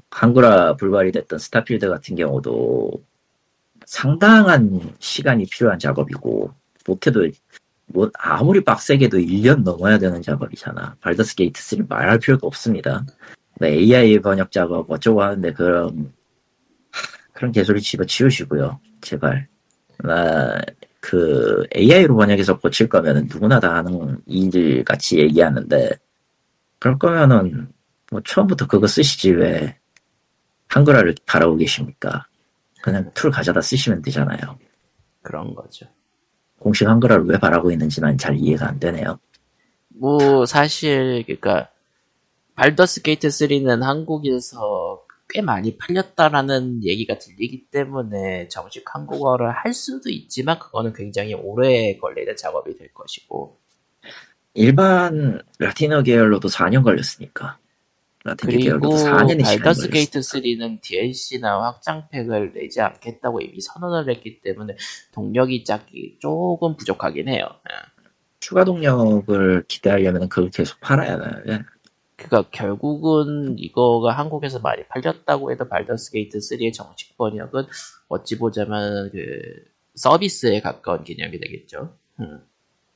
한글화 불발이 됐던 스타필드 같은 경우도 상당한 시간이 필요한 작업이고 못해도 뭐 아무리 빡세게도 1년 넘어야 되는 작업이잖아. 발더스 게이트 3 말할 필요도 없습니다. 네, AI 번역 작업 어쩌고 하는데 그런 그런 개소리 집어치우시고요. 제발. 나 그 AI로 번역해서 고칠 거면은 누구나 다 하는 일 같이 얘기하는데 그럴 거면은 뭐 처음부터 그거 쓰시지 왜 한글화를 바라고 계십니까? 그냥 툴 가져다 쓰시면 되잖아요. 그런 거죠. 공식 한글화를 왜 바라고 있는지 난 잘 이해가 안 되네요. 뭐 사실 그러니까 발더스 게이트 3는 한국에서 꽤 많이 팔렸다라는 얘기가 들리기 때문에 정식 한국어를 할 수도 있지만 그거는 굉장히 오래 걸리는 작업이 될 것이고 일반 라틴어 계열로도 4년 걸렸으니까. 라틴 그리고 계열로도 4년의 시간이 발더스. 게이트 3는 DLC나 확장팩을 내지 않겠다고 이미 선언을 했기 때문에 동력이 짝기 조금 부족하긴 해요. 예. 추가 동력을 기대하려면 그걸 계속 팔아야 돼. 그니까 결국은 이거가 한국에서 많이 팔렸다고 해도 발더스 게이트 3의 정식 번역은 어찌 보자면 그 서비스에 가까운 개념이 되겠죠. 음.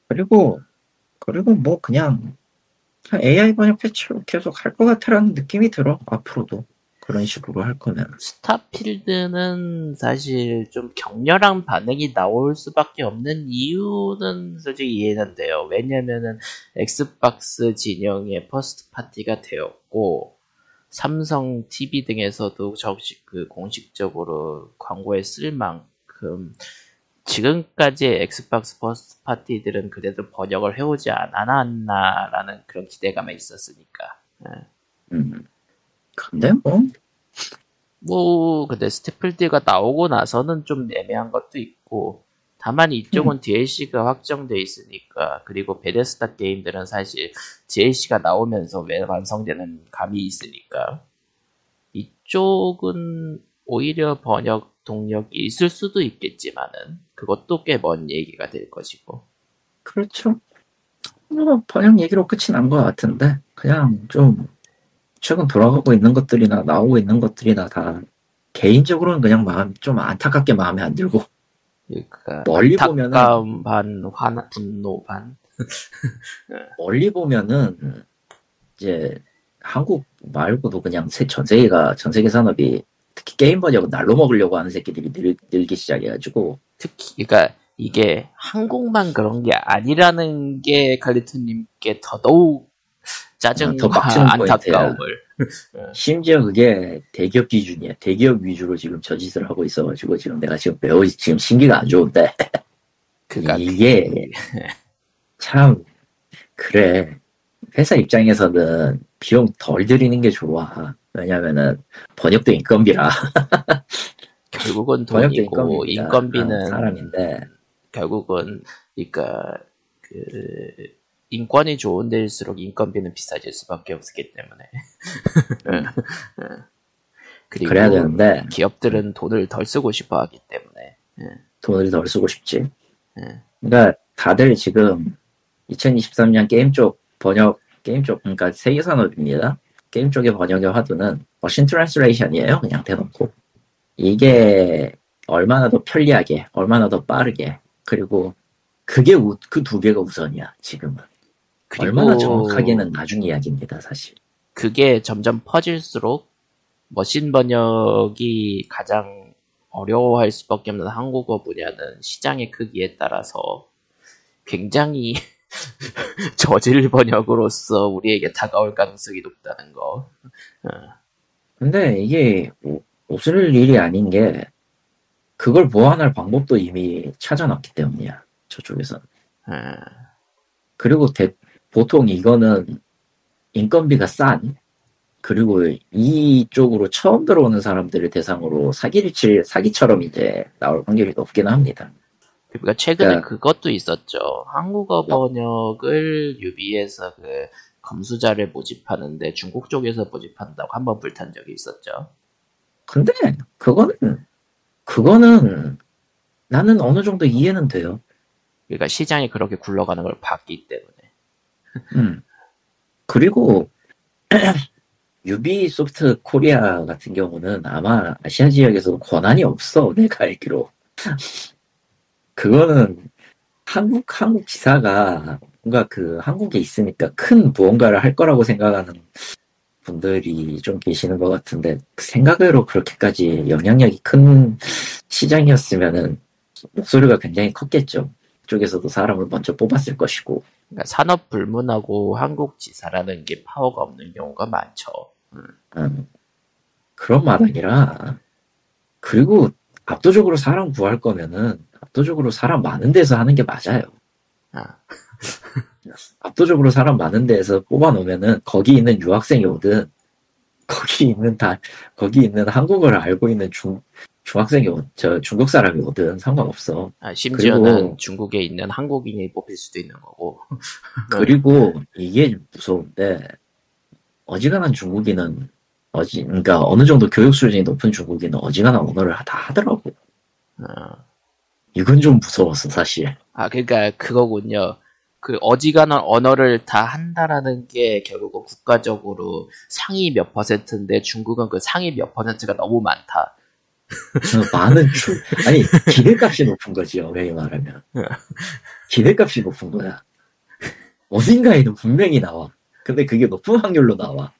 그리고 그리고 뭐 그냥 AI 번역 패치로 계속 할 것 같아라는 느낌이 들어 앞으로도 그런 식으로 할 거면 스타필드는 사실 좀 격렬한 반응이 나올 수밖에 없는 이유는 솔직히 이해는 돼요. 왜냐면은 엑스박스 진영의 first party가 되었고 삼성 TV 등에서도 정식 그 공식적으로 광고에 쓸 만큼 지금까지 엑스박스 first party들은 그래도 번역을 해오지 않았나라는 그런 기대감이 있었으니까. 음 근데 뭐. 뭐 근데 스타필드가 나오고 나서는 좀 애매한 것도 있고 다만 이쪽은 DLC가 확정돼 있으니까 그리고 베데스다 게임들은 사실 DLC가 나오면서 왜 완성되는 감이 있으니까. 이쪽은 오히려 번역 동력이 있을 수도 있겠지만은 그것도 꽤 먼 얘기가 될 것이고. 그렇죠. 뭐 번역 얘기로 끝이 난 것 같은데 그냥 좀 최근 돌아가고 있는 것들이나 나오고 있는 것들이나 다 개인적으로는 그냥 마음 좀 안타깝게 마음에 안 들고. 그러니까 멀리 보면은 반 화나 분노 반. 멀리 보면은 이제 한국 말고도 그냥 세- 전 세계가 전 세계 산업이 특히 게임 번역은 날로 먹으려고 하는 새끼들이 늘, 늘기 시작해가지고. 특히 그러니까 이게 한국만 그런 게 아니라는 게 칼리토님께 더더욱 짜증과 더 빡치는 안타까움을. 심지어 그게 대기업 기준이야. 대기업 위주로 지금 저짓을 하고 있어가지고 지금 내가 지금 매우 지금 심기가 안 좋은데. 그러니까 이게 참 그래. 회사 입장에서는 비용 덜 들이는 게 좋아. 왜냐면은 번역도 인건비라. 결국은 돈이고. 인건비는 아, 사람인데. 결국은 그러니까 그 인권이 좋은 데일수록 인건비는 비싸질 수밖에 없기 때문에. 응, 응. 그리고 그래야 되는데. 기업들은 돈을 덜 쓰고 싶어 하기 때문에. 돈을 덜 쓰고 싶지. 응. 그러니까 다들 지금 2023년 게임 쪽 번역 게임 쪽 그러니까 세계 산업입니다. 게임 쪽의 번역의 화두는 machine translation이에요 그냥 대놓고. 이게 얼마나 더 편리하게 얼마나 더 빠르게 그리고 그게 그 두 개가 우선이야 지금은 그리고 얼마나 정확하게는 나중 이야기입니다 사실. 그게 점점 퍼질수록 머신 번역이 가장 어려워할 수밖에 없는 한국어 분야는 시장의 크기에 따라서 굉장히 저질 번역으로서 우리에게 다가올 가능성이 높다는 거. 근데 이게 우- 웃을 일이 아닌 게 그걸 보완할 방법도 이미 찾아놨기 때문이야 저쪽에서는. 음, 그리고 대- 보통 이거는 인건비가 싼 그리고 이쪽으로 처음 들어오는 사람들을 대상으로 사기를 칠 사기처럼 이제 나올 확률이 높긴 합니다. 그러니까 최근에 그러니까- 그것도 있었죠. 한국어 번역을 유비에서 그 검수자를 모집하는데 중국 쪽에서 모집한다고 한 번 불탄 적이 있었죠. 근데 그거는 그거는 나는 어느 정도 이해는 돼요. 그러니까 시장이 그렇게 굴러가는 걸 봤기 때문에. 음. 그리고 유비소프트 코리아 같은 경우는 아마 아시아 지역에서 권한이 없어 내가 알기로 그거는 한국 한국 지사가 뭔가 그 한국에 있으니까 큰 무언가를 할 거라고 생각하는 분들이 좀 계시는 것 같은데 생각외로 그렇게까지 영향력이 큰 시장이었으면은 목소리가 굉장히 컸겠죠. 그쪽에서도 사람을 먼저 뽑았을 것이고 그러니까 산업 불문하고 한국 지사라는 게 파워가 없는 경우가 많죠. 음, 그런 마당이라 그리고 압도적으로 사람 구할 거면은 압도적으로 사람 많은 데서 하는 게 맞아요. 아, 압도적으로 사람 많은 데에서 뽑아놓으면은 거기 있는 유학생이 오든 거기 있는 다 거기 있는 한국어를 알고 있는 중 중학생이 오, 저 중국 사람이 오든 상관없어. 아, 심지어는 그리고- 중국에 있는 한국인이 뽑힐 수도 있는 거고. 그리고 이게 무서운데 어지간한 중국인은 어지 그러니까 어느 정도 교육 수준이 높은 중국인은 어지간한 언어를 다 하더라고. 어. 이건 좀 무서웠어 사실. 아, 그러니까 그거군요. 그 어지간한 언어를 다 한다라는 게 결국은 국가적으로 상위 몇 퍼센트인데 중국은 그 상위 몇 퍼센트가 너무 많다. 그 많은 출 아니 기대값이 높은 거지 어웨이 말하면 기대값이 높은 거야. 어딘가에는 분명히 나와. 근데 그게 높은 확률로 나와.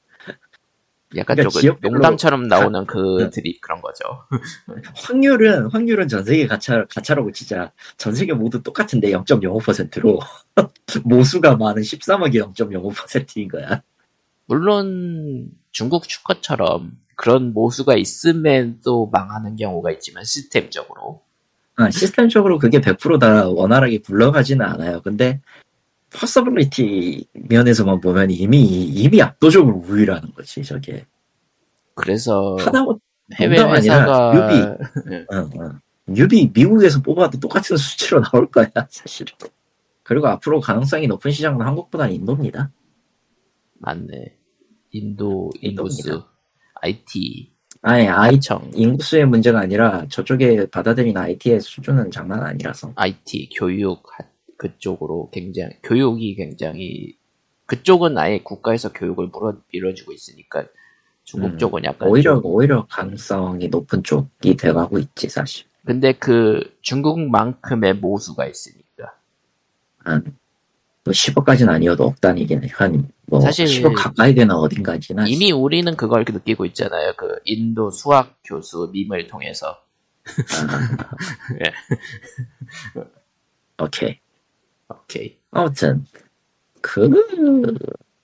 약간 그러니까 조금 농담처럼 나오는 그 드립 그런 거죠. 확률은 확률은 전 세계 가차 가차라고 치자. 전 세계 모두 똑같은데 0.05%로 모수가 많은 13억이 0.05%인 거야. 물론 중국 축구처럼 그런 모수가 있으면 또 망하는 경우가 있지만 시스템적으로 아, 시스템적으로 그게 100%다 원활하게 굴러가지는 않아요. 근데 퍼서빌리티 면에서만 보면 이미 이미 압도적으로 우위라는 거지 저게 그래서 하다못 해외 농담 아니라 회사가 유비. 응, 응. 뉴비 미국에서 뽑아도 똑같은 수치로 나올 거야, 사실은. 그리고 앞으로 가능성이 높은 시장은 한국보다는 인도입니다. 맞네. 인도, 인도입니다. IT, 아니, 아이, 청, 인구수의 문제가 아니라 저쪽에 받아들이는 IT의 수준은 장난 아니라서. IT, 교육, 하- 그쪽으로 굉장히, 교육이 굉장히, 그쪽은 아예 국가에서 교육을 물어, 밀어주고 있으니까 중국 음, 쪽은 약간. 오히려, 좀- 오히려 가능성이 높은 쪽이 돼가고 있지, 사실. 근데 그 중국만큼의 모수가 있으니까. 한, 뭐 10억까지는 아니어도 억 단위긴 해. 한, 뭐, 사실 10억 가까이 되는 어딘가지나. 이미 우리는 그걸 느끼고 있잖아요. 그 인도 수학 교수 밈을 통해서. 예. 오케이. 오케이. 아무튼, 그,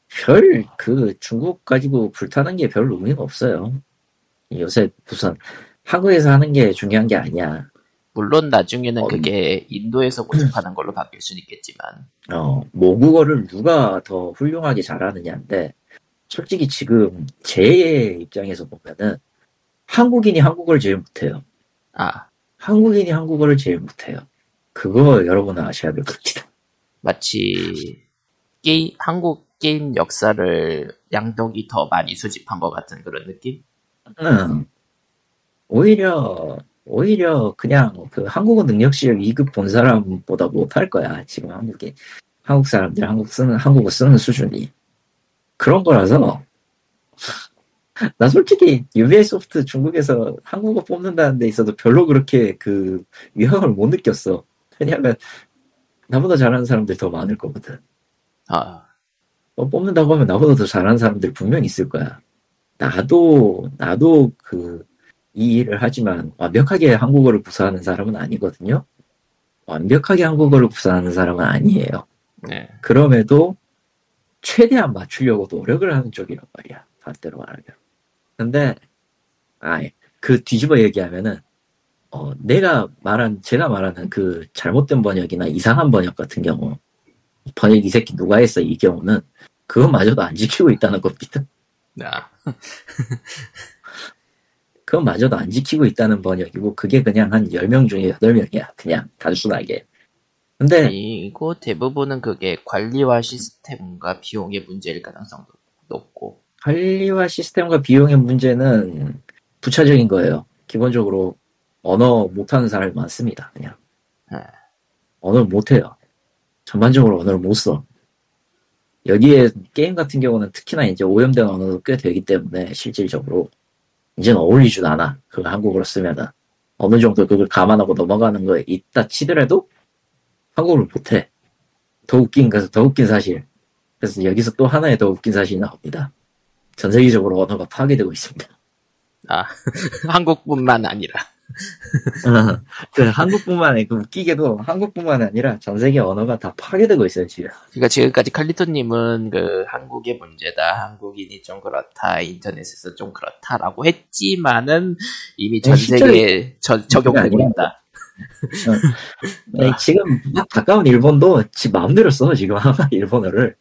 별, 그, 중국 가지고 불타는 게 별 의미가 없어요. 요새 우선, 한국에서 하는 게 중요한 게 아니야. 물론 나중에는 어, 그게 인도에서 모집하는 걸로 바뀔 수는 있겠지만. 어, 모국어를 누가 더 훌륭하게 잘하느냐인데, 솔직히 지금 제 입장에서 보면은, 한국인이 한국어를 제일 못해요. 아, 한국인이 한국어를 제일 못해요. 그거 여러분은 아셔야 될 겁니다. 마치 게임 한국 게임 역사를 양덕이 더 많이 수집한 것 같은 그런 느낌? 응. 오히려, 오히려 그냥 그 한국어 능력 실력 2급 본 사람보다 못할 거야. 지금 한국에. 한국 사람들 한국 쓰는, 한국어 쓰는 수준이. 그런 거라서, 나 솔직히 UBI 소프트 중국에서 한국어 뽑는다는 데 있어도 별로 그렇게 그 위협을 못 느꼈어. 왜냐면, 나보다 잘하는 사람들 더 많을 거거든. 아, 뭐 뽑는다고 하면 나보다 더 잘하는 사람들 분명 있을 거야. 나도, 나도 그, 이 일을 하지만 완벽하게 한국어를 구사하는 사람은 아니거든요. 완벽하게 한국어를 구사하는 사람은 아니에요. 네. 그럼에도 최대한 맞추려고 노력을 하는 쪽이란 말이야. 반대로 말하면. 근데, 아예, 그 뒤집어 얘기하면은, 어, 내가 말한, 제가 말하는 그 잘못된 번역이나 이상한 번역 같은 경우, 번역 이 새끼 누가 했어, 이 경우는, 그것마저도 안 지키고 있다는 겁니다. 아, 그것마저도 안 지키고 있다는 번역이고, 그게 그냥 한 10명 중에 8명이야. 그냥, 단순하게. 근데, 그리고 대부분은 그게 관리와 시스템과 비용의 문제일 가능성도 높고. 관리와 시스템과 비용의 문제는 부차적인 거예요. 기본적으로 언어 못하는 사람이 많습니다. 그냥 네. 언어를 못해요. 전반적으로 언어를 못 써. 여기에 게임 같은 경우는 특히나 이제 오염된 언어도 꽤 되기 때문에 실질적으로 이제는 어울리지도 않아. 그걸 한국어로 쓰면은 어느 정도 그걸 감안하고 넘어가는 거에 있다 치더라도 한국어를 못해. 더 웃긴 것은 더 웃긴 사실. 그래서 여기서 또 하나의 더 웃긴 사실이 나옵니다. 전 세계적으로 언어가 파괴되고 있습니다. 아, 한국뿐만 아니라. 그 한국뿐만 아니고 웃기게도 한국뿐만 아니라 전 세계 언어가 다 파괴되고 있어요 지금. 그러니까 지금까지 칼리토님은 그 한국의 문제다, 한국인이 좀 그렇다, 인터넷에서 좀 그렇다라고 했지만은 이미 전 세계에 저- 적용되고 아니라 있다. 네, 지금 막 가까운 일본도 지 마음대로 써 지금 일본어를.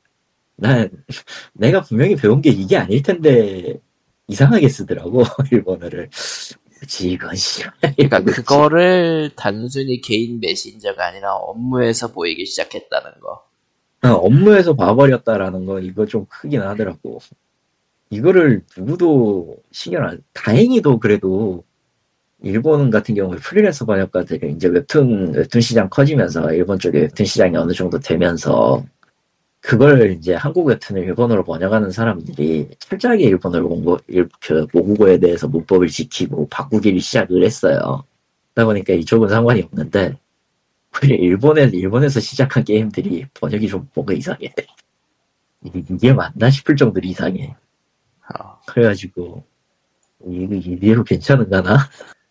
난 내가 분명히 배운 게 이게 아닐 텐데 이상하게 쓰더라고 일본어를. 뭐지 이건 씨. 그러니까 그거를 단순히 개인 메신저가 아니라 업무에서 보이기 시작했다는 거. 어, 업무에서 봐버렸다라는 거 이거 좀 크긴 하더라고. 이거를 누구도 신경 안, 다행히도 그래도 일본 같은 경우에 프리랜서 번역가들이 이제 웹툰, 웹툰 시장 커지면서 일본 쪽에 웹툰 시장이 어느 정도 되면서 그걸 이제 한국 웹툰을 일본어로 번역하는 사람들이 철저하게 일본어를 공부, 일, 그 모국어에 대해서 문법을 지키고 바꾸기를 시작을 했어요. 그러다 보니까 이쪽은 상관이 없는데 오히려 일본에, 일본에서 시작한 게임들이 번역이 좀 뭔가 이상해. 이게, 맞나 싶을 정도로 이상해. 어, 그래가지고, 이거 이대로 괜찮은가나?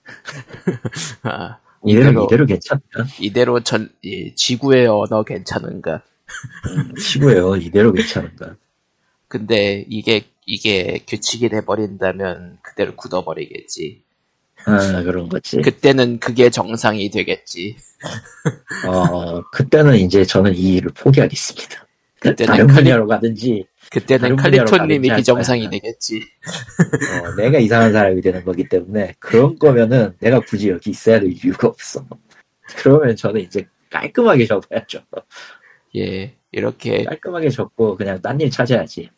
아, 이대로, 이대로- 이대로 괜찮나? 이대로 전 이 지구의 언어 괜찮은가? 음, 치고요. 이대로 괜찮은가? 근데 이게 이게 규칙이 돼 버린다면 그대로 굳어버리겠지. 아, 그런 거지. 그때는 그게 정상이 되겠지. 어, 그때는 이제 저는 이 일을 포기하겠습니다. 그때는 다른 칼리- 분야로 가든지, 그때는 칼리토님이 비정상이 거야. 되겠지. 어, 내가 이상한 사람이 되는 거기 때문에 그런 거면은 내가 굳이 여기 있어야 될 이유가 없어. 그러면 저는 이제 깔끔하게 접어야죠. 예, 이렇게 깔끔하게 접고 그냥 딴 일 찾아야지.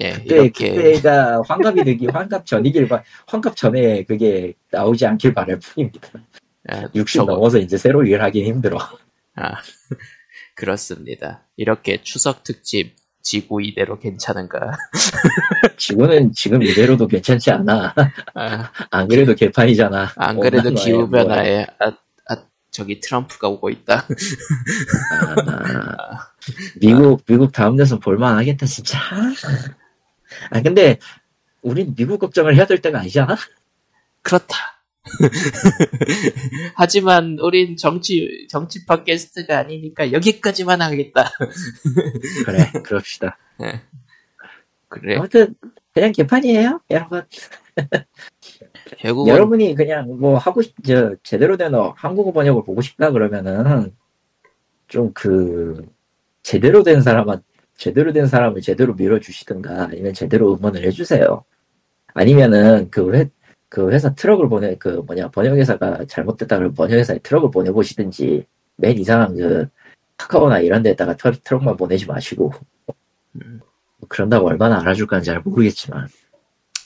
예, 그때 이렇게 그때가 환갑이 되기 환갑 전이길 바 환갑 전에 그게 나오지 않길 바랄 뿐입니다. 아, 60 저거- 넘어서 이제 새로 일하기 힘들어. 아, 그렇습니다. 이렇게 추석 특집 지구 이대로 괜찮은가? 지구는 지금 이대로도 괜찮지 않아. 아, 안 그래도 개판이잖아. 안 그래도 기후. 변화에 아, 아, 저기 트럼프가 오고 있다. 아, 미국 미국 다음 대선 볼만 하겠다 진짜. 아 근데 우린 미국 걱정을 해야 될 때가 아니잖아. 그렇다. 하지만 우린 정치 정치 팟캐스트가 아니니까 여기까지만 하겠다. 그래 그럽시다. 그래. 아무튼 그냥 개판이에요, 여러분. 결국은 여러분이 그냥 뭐 하고 싶, 저 제대로 된 어, 한국어 번역을 보고 싶다 그러면은 좀 그 제대로 된 사람은 제대로 된 사람을 제대로 밀어주시든가 아니면 제대로 응원을 해주세요. 아니면은 그 회, 그 회사 트럭을 보내 그 뭐냐 번역회사가 잘못됐다 그러면 번역회사에 트럭을 보내보시든지 맨 이상한 그 카카오나 이런 데다가 트, 트럭만 보내지 마시고 음. 그런다고 얼마나 알아줄까는 잘 모르겠지만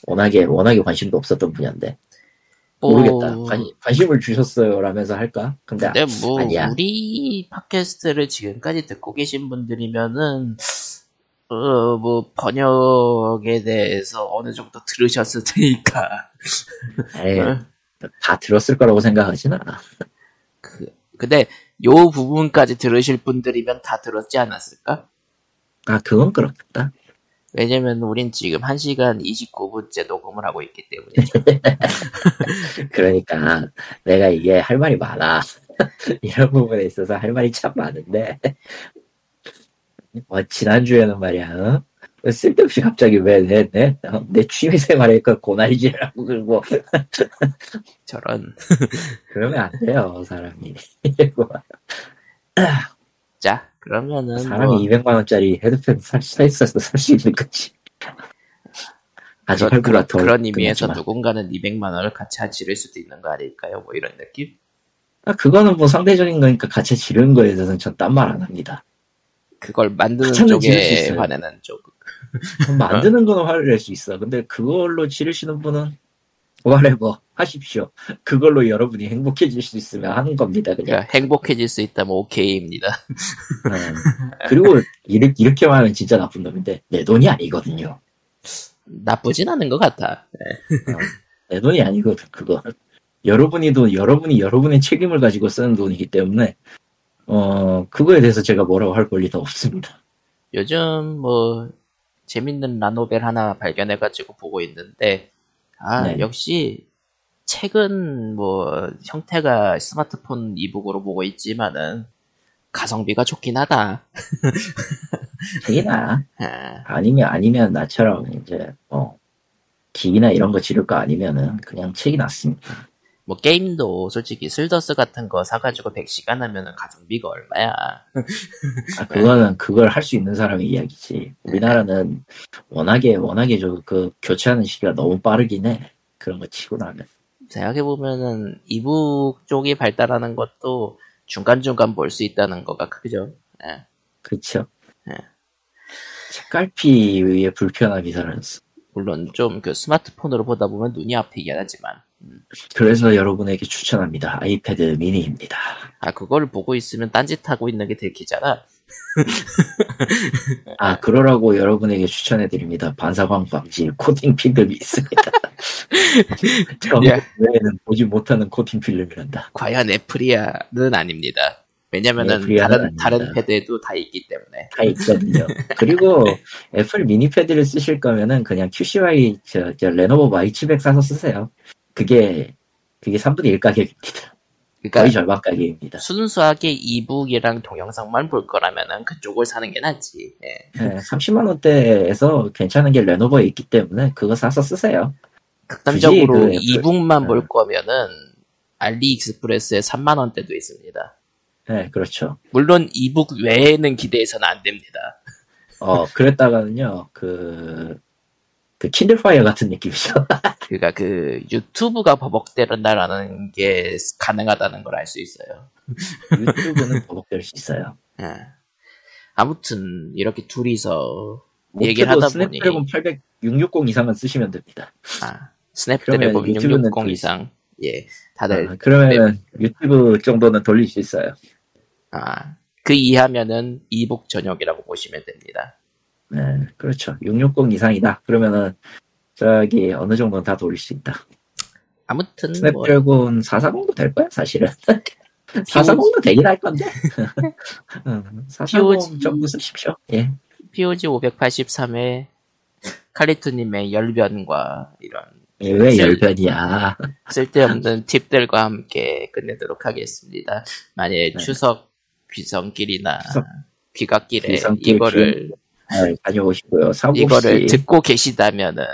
워낙에 워낙에 관심도 없었던 분야인데 뭐, 모르겠다. 관, 관심을 주셨어요. 라면서 할까? 근데, 근데 뭐 아니야. 우리 팟캐스트를 지금까지 듣고 계신 분들이면은 어 뭐 번역에 대해서 어느 정도 들으셨을 테니까. 에이, 어, 다 들었을 거라고 생각하진 않아. 그 근데 요 부분까지 들으실 분들이면 다 들었지 않았을까? 아, 그건 그렇겠다. 왜냐면 우린 지금 1시간 29분째 녹음을 하고 있기 때문에 그러니까, 내가 이게 할 말이 많아. 이런 부분에 있어서 할 말이 참 많은데. 어, 지난주에는 말이야, 어? 왜 쓸데없이 갑자기 왜 내, 내, 어, 내 취미생활에 그 고난이질하고 그러고, 저런 그러면 안 돼요, 사람이. 자 그러면은 사람이 뭐 200만 원짜리 헤드폰 살, 살, 살, 살수 있는 거지. 아직 그런, 그런, 그런 의미에서 끝났지만. 누군가는 200만 원을 같이 지를 수도 있는 거 아닐까요? 뭐 이런 느낌? 아, 그거는 뭐 상대적인 거니까 같이 지르는 거에 대해서는 전 딴 말 안 합니다. 그걸 만드는 수 쪽에. 화내는 쪽. 만드는 거는 화를 낼 수 있어. 근데 그걸로 지르시는 분은 whatever 하십시오. 그걸로 여러분이 행복해질 수 있으면 하는 겁니다. 그냥. 그러니까 행복해질 수 있다면 오케이입니다. 음. 그리고 이렇게, 이렇게 말하면 진짜 나쁜 놈인데 내 돈이 아니거든요. 나쁘진 않은 것 같아. 내 돈이 아니거든. 그거. 여러분이 돈, 여러분이 여러분의 책임을 가지고 쓰는 돈이기 때문에 어 그거에 대해서 제가 뭐라고 할 권리도 없습니다. 요즘 뭐 재밌는 라노벨 하나 발견해가지고 보고 있는데 아 네. 역시 책은 뭐 형태가 스마트폰 이북으로 보고 있지만은 가성비가 좋긴 하다. 책이나 아, 아니면 아니면 나처럼 이제 어 기기나 이런 거 지를 거 아니면은 그냥 책이 낫습니다. 뭐 게임도 솔직히 슬더스 같은 거 사가지고 100시간 하면은 가성비가 얼마야? 아, 그거는 그걸 할 수 있는 사람의 이야기지. 우리나라는 워낙에 워낙에 저 그 교체하는 시기가 너무 빠르긴 해. 그런 거 치고 나면. 생각해보면은 이북 쪽이 발달하는 것도 중간중간 볼 수 있다는 거가 크죠. 예. 그쵸? 네. 책갈피의 불편함이 사라졌어. 물론 좀 그 스마트폰으로 보다 보면 눈이 아프긴 하지만 그래서 여러분에게 추천합니다. 아이패드 미니입니다. 아 그걸 보고 있으면 딴짓하고 있는 게 들키잖아. 아, 그러라고 여러분에게 추천해드립니다. 반사광 방지 코팅 필름이 있습니다. 저 예. 외에는 보지 못하는 코팅 필름이란다. 과연 애플이야는 아닙니다. 왜냐면은 다른 아닙니다. 다른 패드에도 다 있기 때문에 다 있거든요. 그리고 애플 미니 패드를 쓰실 거면은 그냥 QCY 저, 저 레노버 Y700 사서 쓰세요. 그게 그게 3분의 1 가격입니다. 그러니까 거의 절반 가격입니다. 순수하게 e-book이랑 동영상만 볼 거라면은 그쪽을 사는 게 낫지. 예. 네, 30만 원대에서 괜찮은 게 레노버에 있기 때문에 그거 사서 쓰세요. 극단적으로 그 e-book만 네. 볼 거면은 알리익스프레스에 3만 원대도 있습니다. 네, 그렇죠. 물론 e-book 외에는 기대해서는 안 됩니다. 어, 그랬다가는요, 그, 그 킨들 파이어 같은 느낌이죠. 그러니까 그 유튜브가 버벅대른다라는 게 가능하다는 걸 알 수 있어요. 유튜브는 버벅될 수 있어요. 예. 아무튼 이렇게 둘이서 얘기를 모트도 하다 보니 스냅드래곤 800, 660 이상은 쓰시면 됩니다. 아, 스냅드래곤 그러면 유튜브는 660 이상 예 다들 아, 그러면은 유튜브 정도는 돌릴 수 있어요. 아, 그 이하면은 이북 전역이라고 보시면 됩니다. 네, 그렇죠. 660 이상이다. 그러면은 저기 어느 정도는 다 돌릴 수 있다. 아무튼 뭐 스냅드래곤 440도 될 거야, 사실은. 440도 되긴 할 건데. 응, 440 정도 쓰십시오. 예. POG 583회 칼리토님의 열변과 이런 예, 왜 쓸- 열변이야. 쓸데없는 팁들과 함께 끝내도록 하겠습니다. 만약 네. 추석 귀성길이나 추석 귀갓길에 귀성길, 이거를 잘 다녀오시고요. 사고 이거를 듣고 계시다면은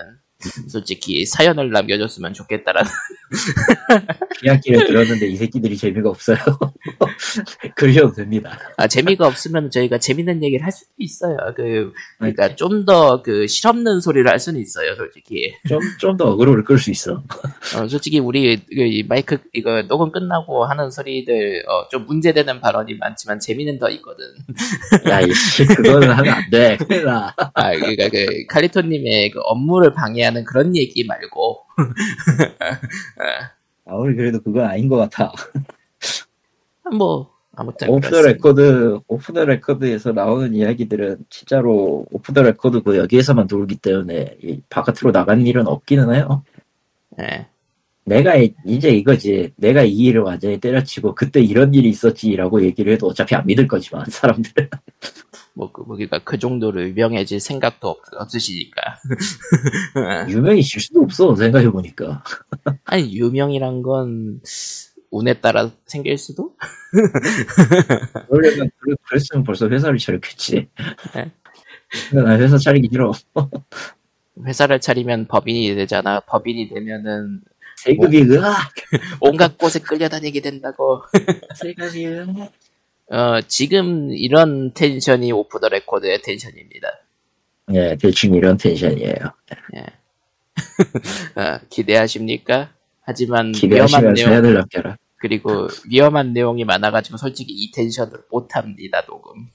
솔직히 사연을 남겨줬으면 좋겠다라는 비안길에 들었는데 이 새끼들이 재미가 없어요. 그러셔도 됩니다. 아, 재미가 없으면 저희가 재밌는 얘기를 할 수도 있어요. 그 네. 그러니까 좀 더 그 실없는 소리를 할 수는 있어요, 솔직히. 좀, 좀 더 어그로를 끌 수 있어. 어, 솔직히 우리 그이 마이크 이거 녹음 끝나고 하는 소리들 어, 좀 문제되는 발언이 많지만 재미는 더 있거든. 야, 이씨, 그거는 하면 안 돼. 큰일 나. 아, 그러니까 그 칼리토님의 그 업무를 방해하는 그런 얘기 말고 아무리 그래도 그건 아닌 것 같아. 뭐 아무튼 off the. record, off the record에서 나오는 이야기들은 진짜로 off the record고 여기에서만 돌기 때문에 이 바깥으로 나간 일은 없기는 해요. 예. 내가 이- 이제 이거지. 내가 이 일을 완전히 때려치고 그때 이런 일이 있었지라고 얘기를 해도 어차피 안 믿을 거지만 사람들은. 뭐, 그, 뭐, 그러니까 그 정도로 유명해질 생각도 없, 없으시니까. 유명해질 수도 없어 생각해보니까. 아니, 유명이란 건 운에 따라 생길 수도? 그래- 그랬으면 벌써 회사를 차렸겠지. 네. 나 회사 차리기 싫어. 회사를 차리면 법인이 되잖아. 법인이 되면은 세금이 으악! 온갖 곳에 끌려다니게 된다고. 세금이 으악! 어, 지금 이런 텐션이 off the record의 텐션입니다. 예, 대충 이런 텐션이에요. 어, 기대하십니까? 하지만 위험한 내용. 그리고 위험한 내용이 많아가지고 솔직히 이 텐션을 못합니다, 녹음.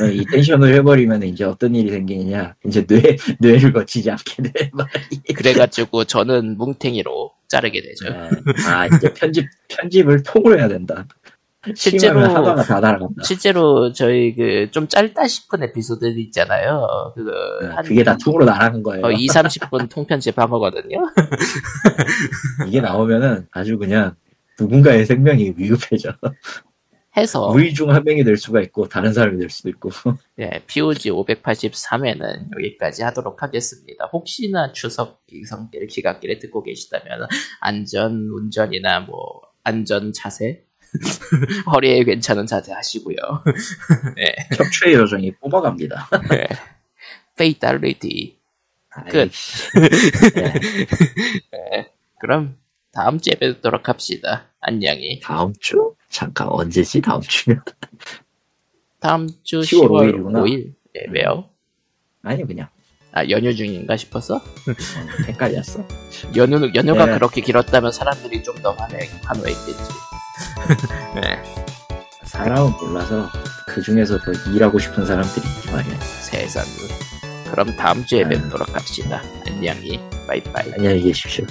어, 이 텐션을 해버리면 이제 어떤 일이 생기느냐. 이제 뇌, 뇌를 거치지 않게 돼. 그래가지고 저는 뭉탱이로 자르게 되죠. 아, 이제 편집, 편집을 통으로 해야 된다. 실제로- 다 날아간다. 실제로 저희 그 좀 짧다 싶은 에피소드 있잖아요. 그거 한 네, 그게 다 통으로 날아간 거예요. 어, 2, 30분 통편집한 거거든요. 이게 나오면은 아주 그냥 누군가의 생명이 위급해져. 해서 우리 중한 명이 될 수가 있고 다른 사람이 될 수도 있고. 예, POG 583회는 여기까지 하도록 하겠습니다. 혹시나 추석 기성길 기각길에 듣고 계시다면 안전 운전이나 뭐 안전 자세 허리에 괜찮은 자세 하시고요. 네, 척추의 요정이 뽑아갑니다. fatality 끝. 아이씨. 네. 그럼 다음 주에 뵙도록 합시다. 안녕히. 다음 주? 잠깐 언제지 다음 주면? 다음 주 10월 10월 5일 5일. 이구나. 예, 왜요? 아니 그냥 아 연휴 중인가 싶었어? 음, 헷갈렸어. 연휴 연휴가 네. 그렇게 길었다면 사람들이 좀 더 환호 환호했겠지. 네, 사람은 몰라서 그 중에서 더 일하고 싶은 사람들이 있지 말이야. 세상. 그럼 다음 주에 네. 뵙도록 합시다. 안녕히. 바이바이. 안녕히 계십시오.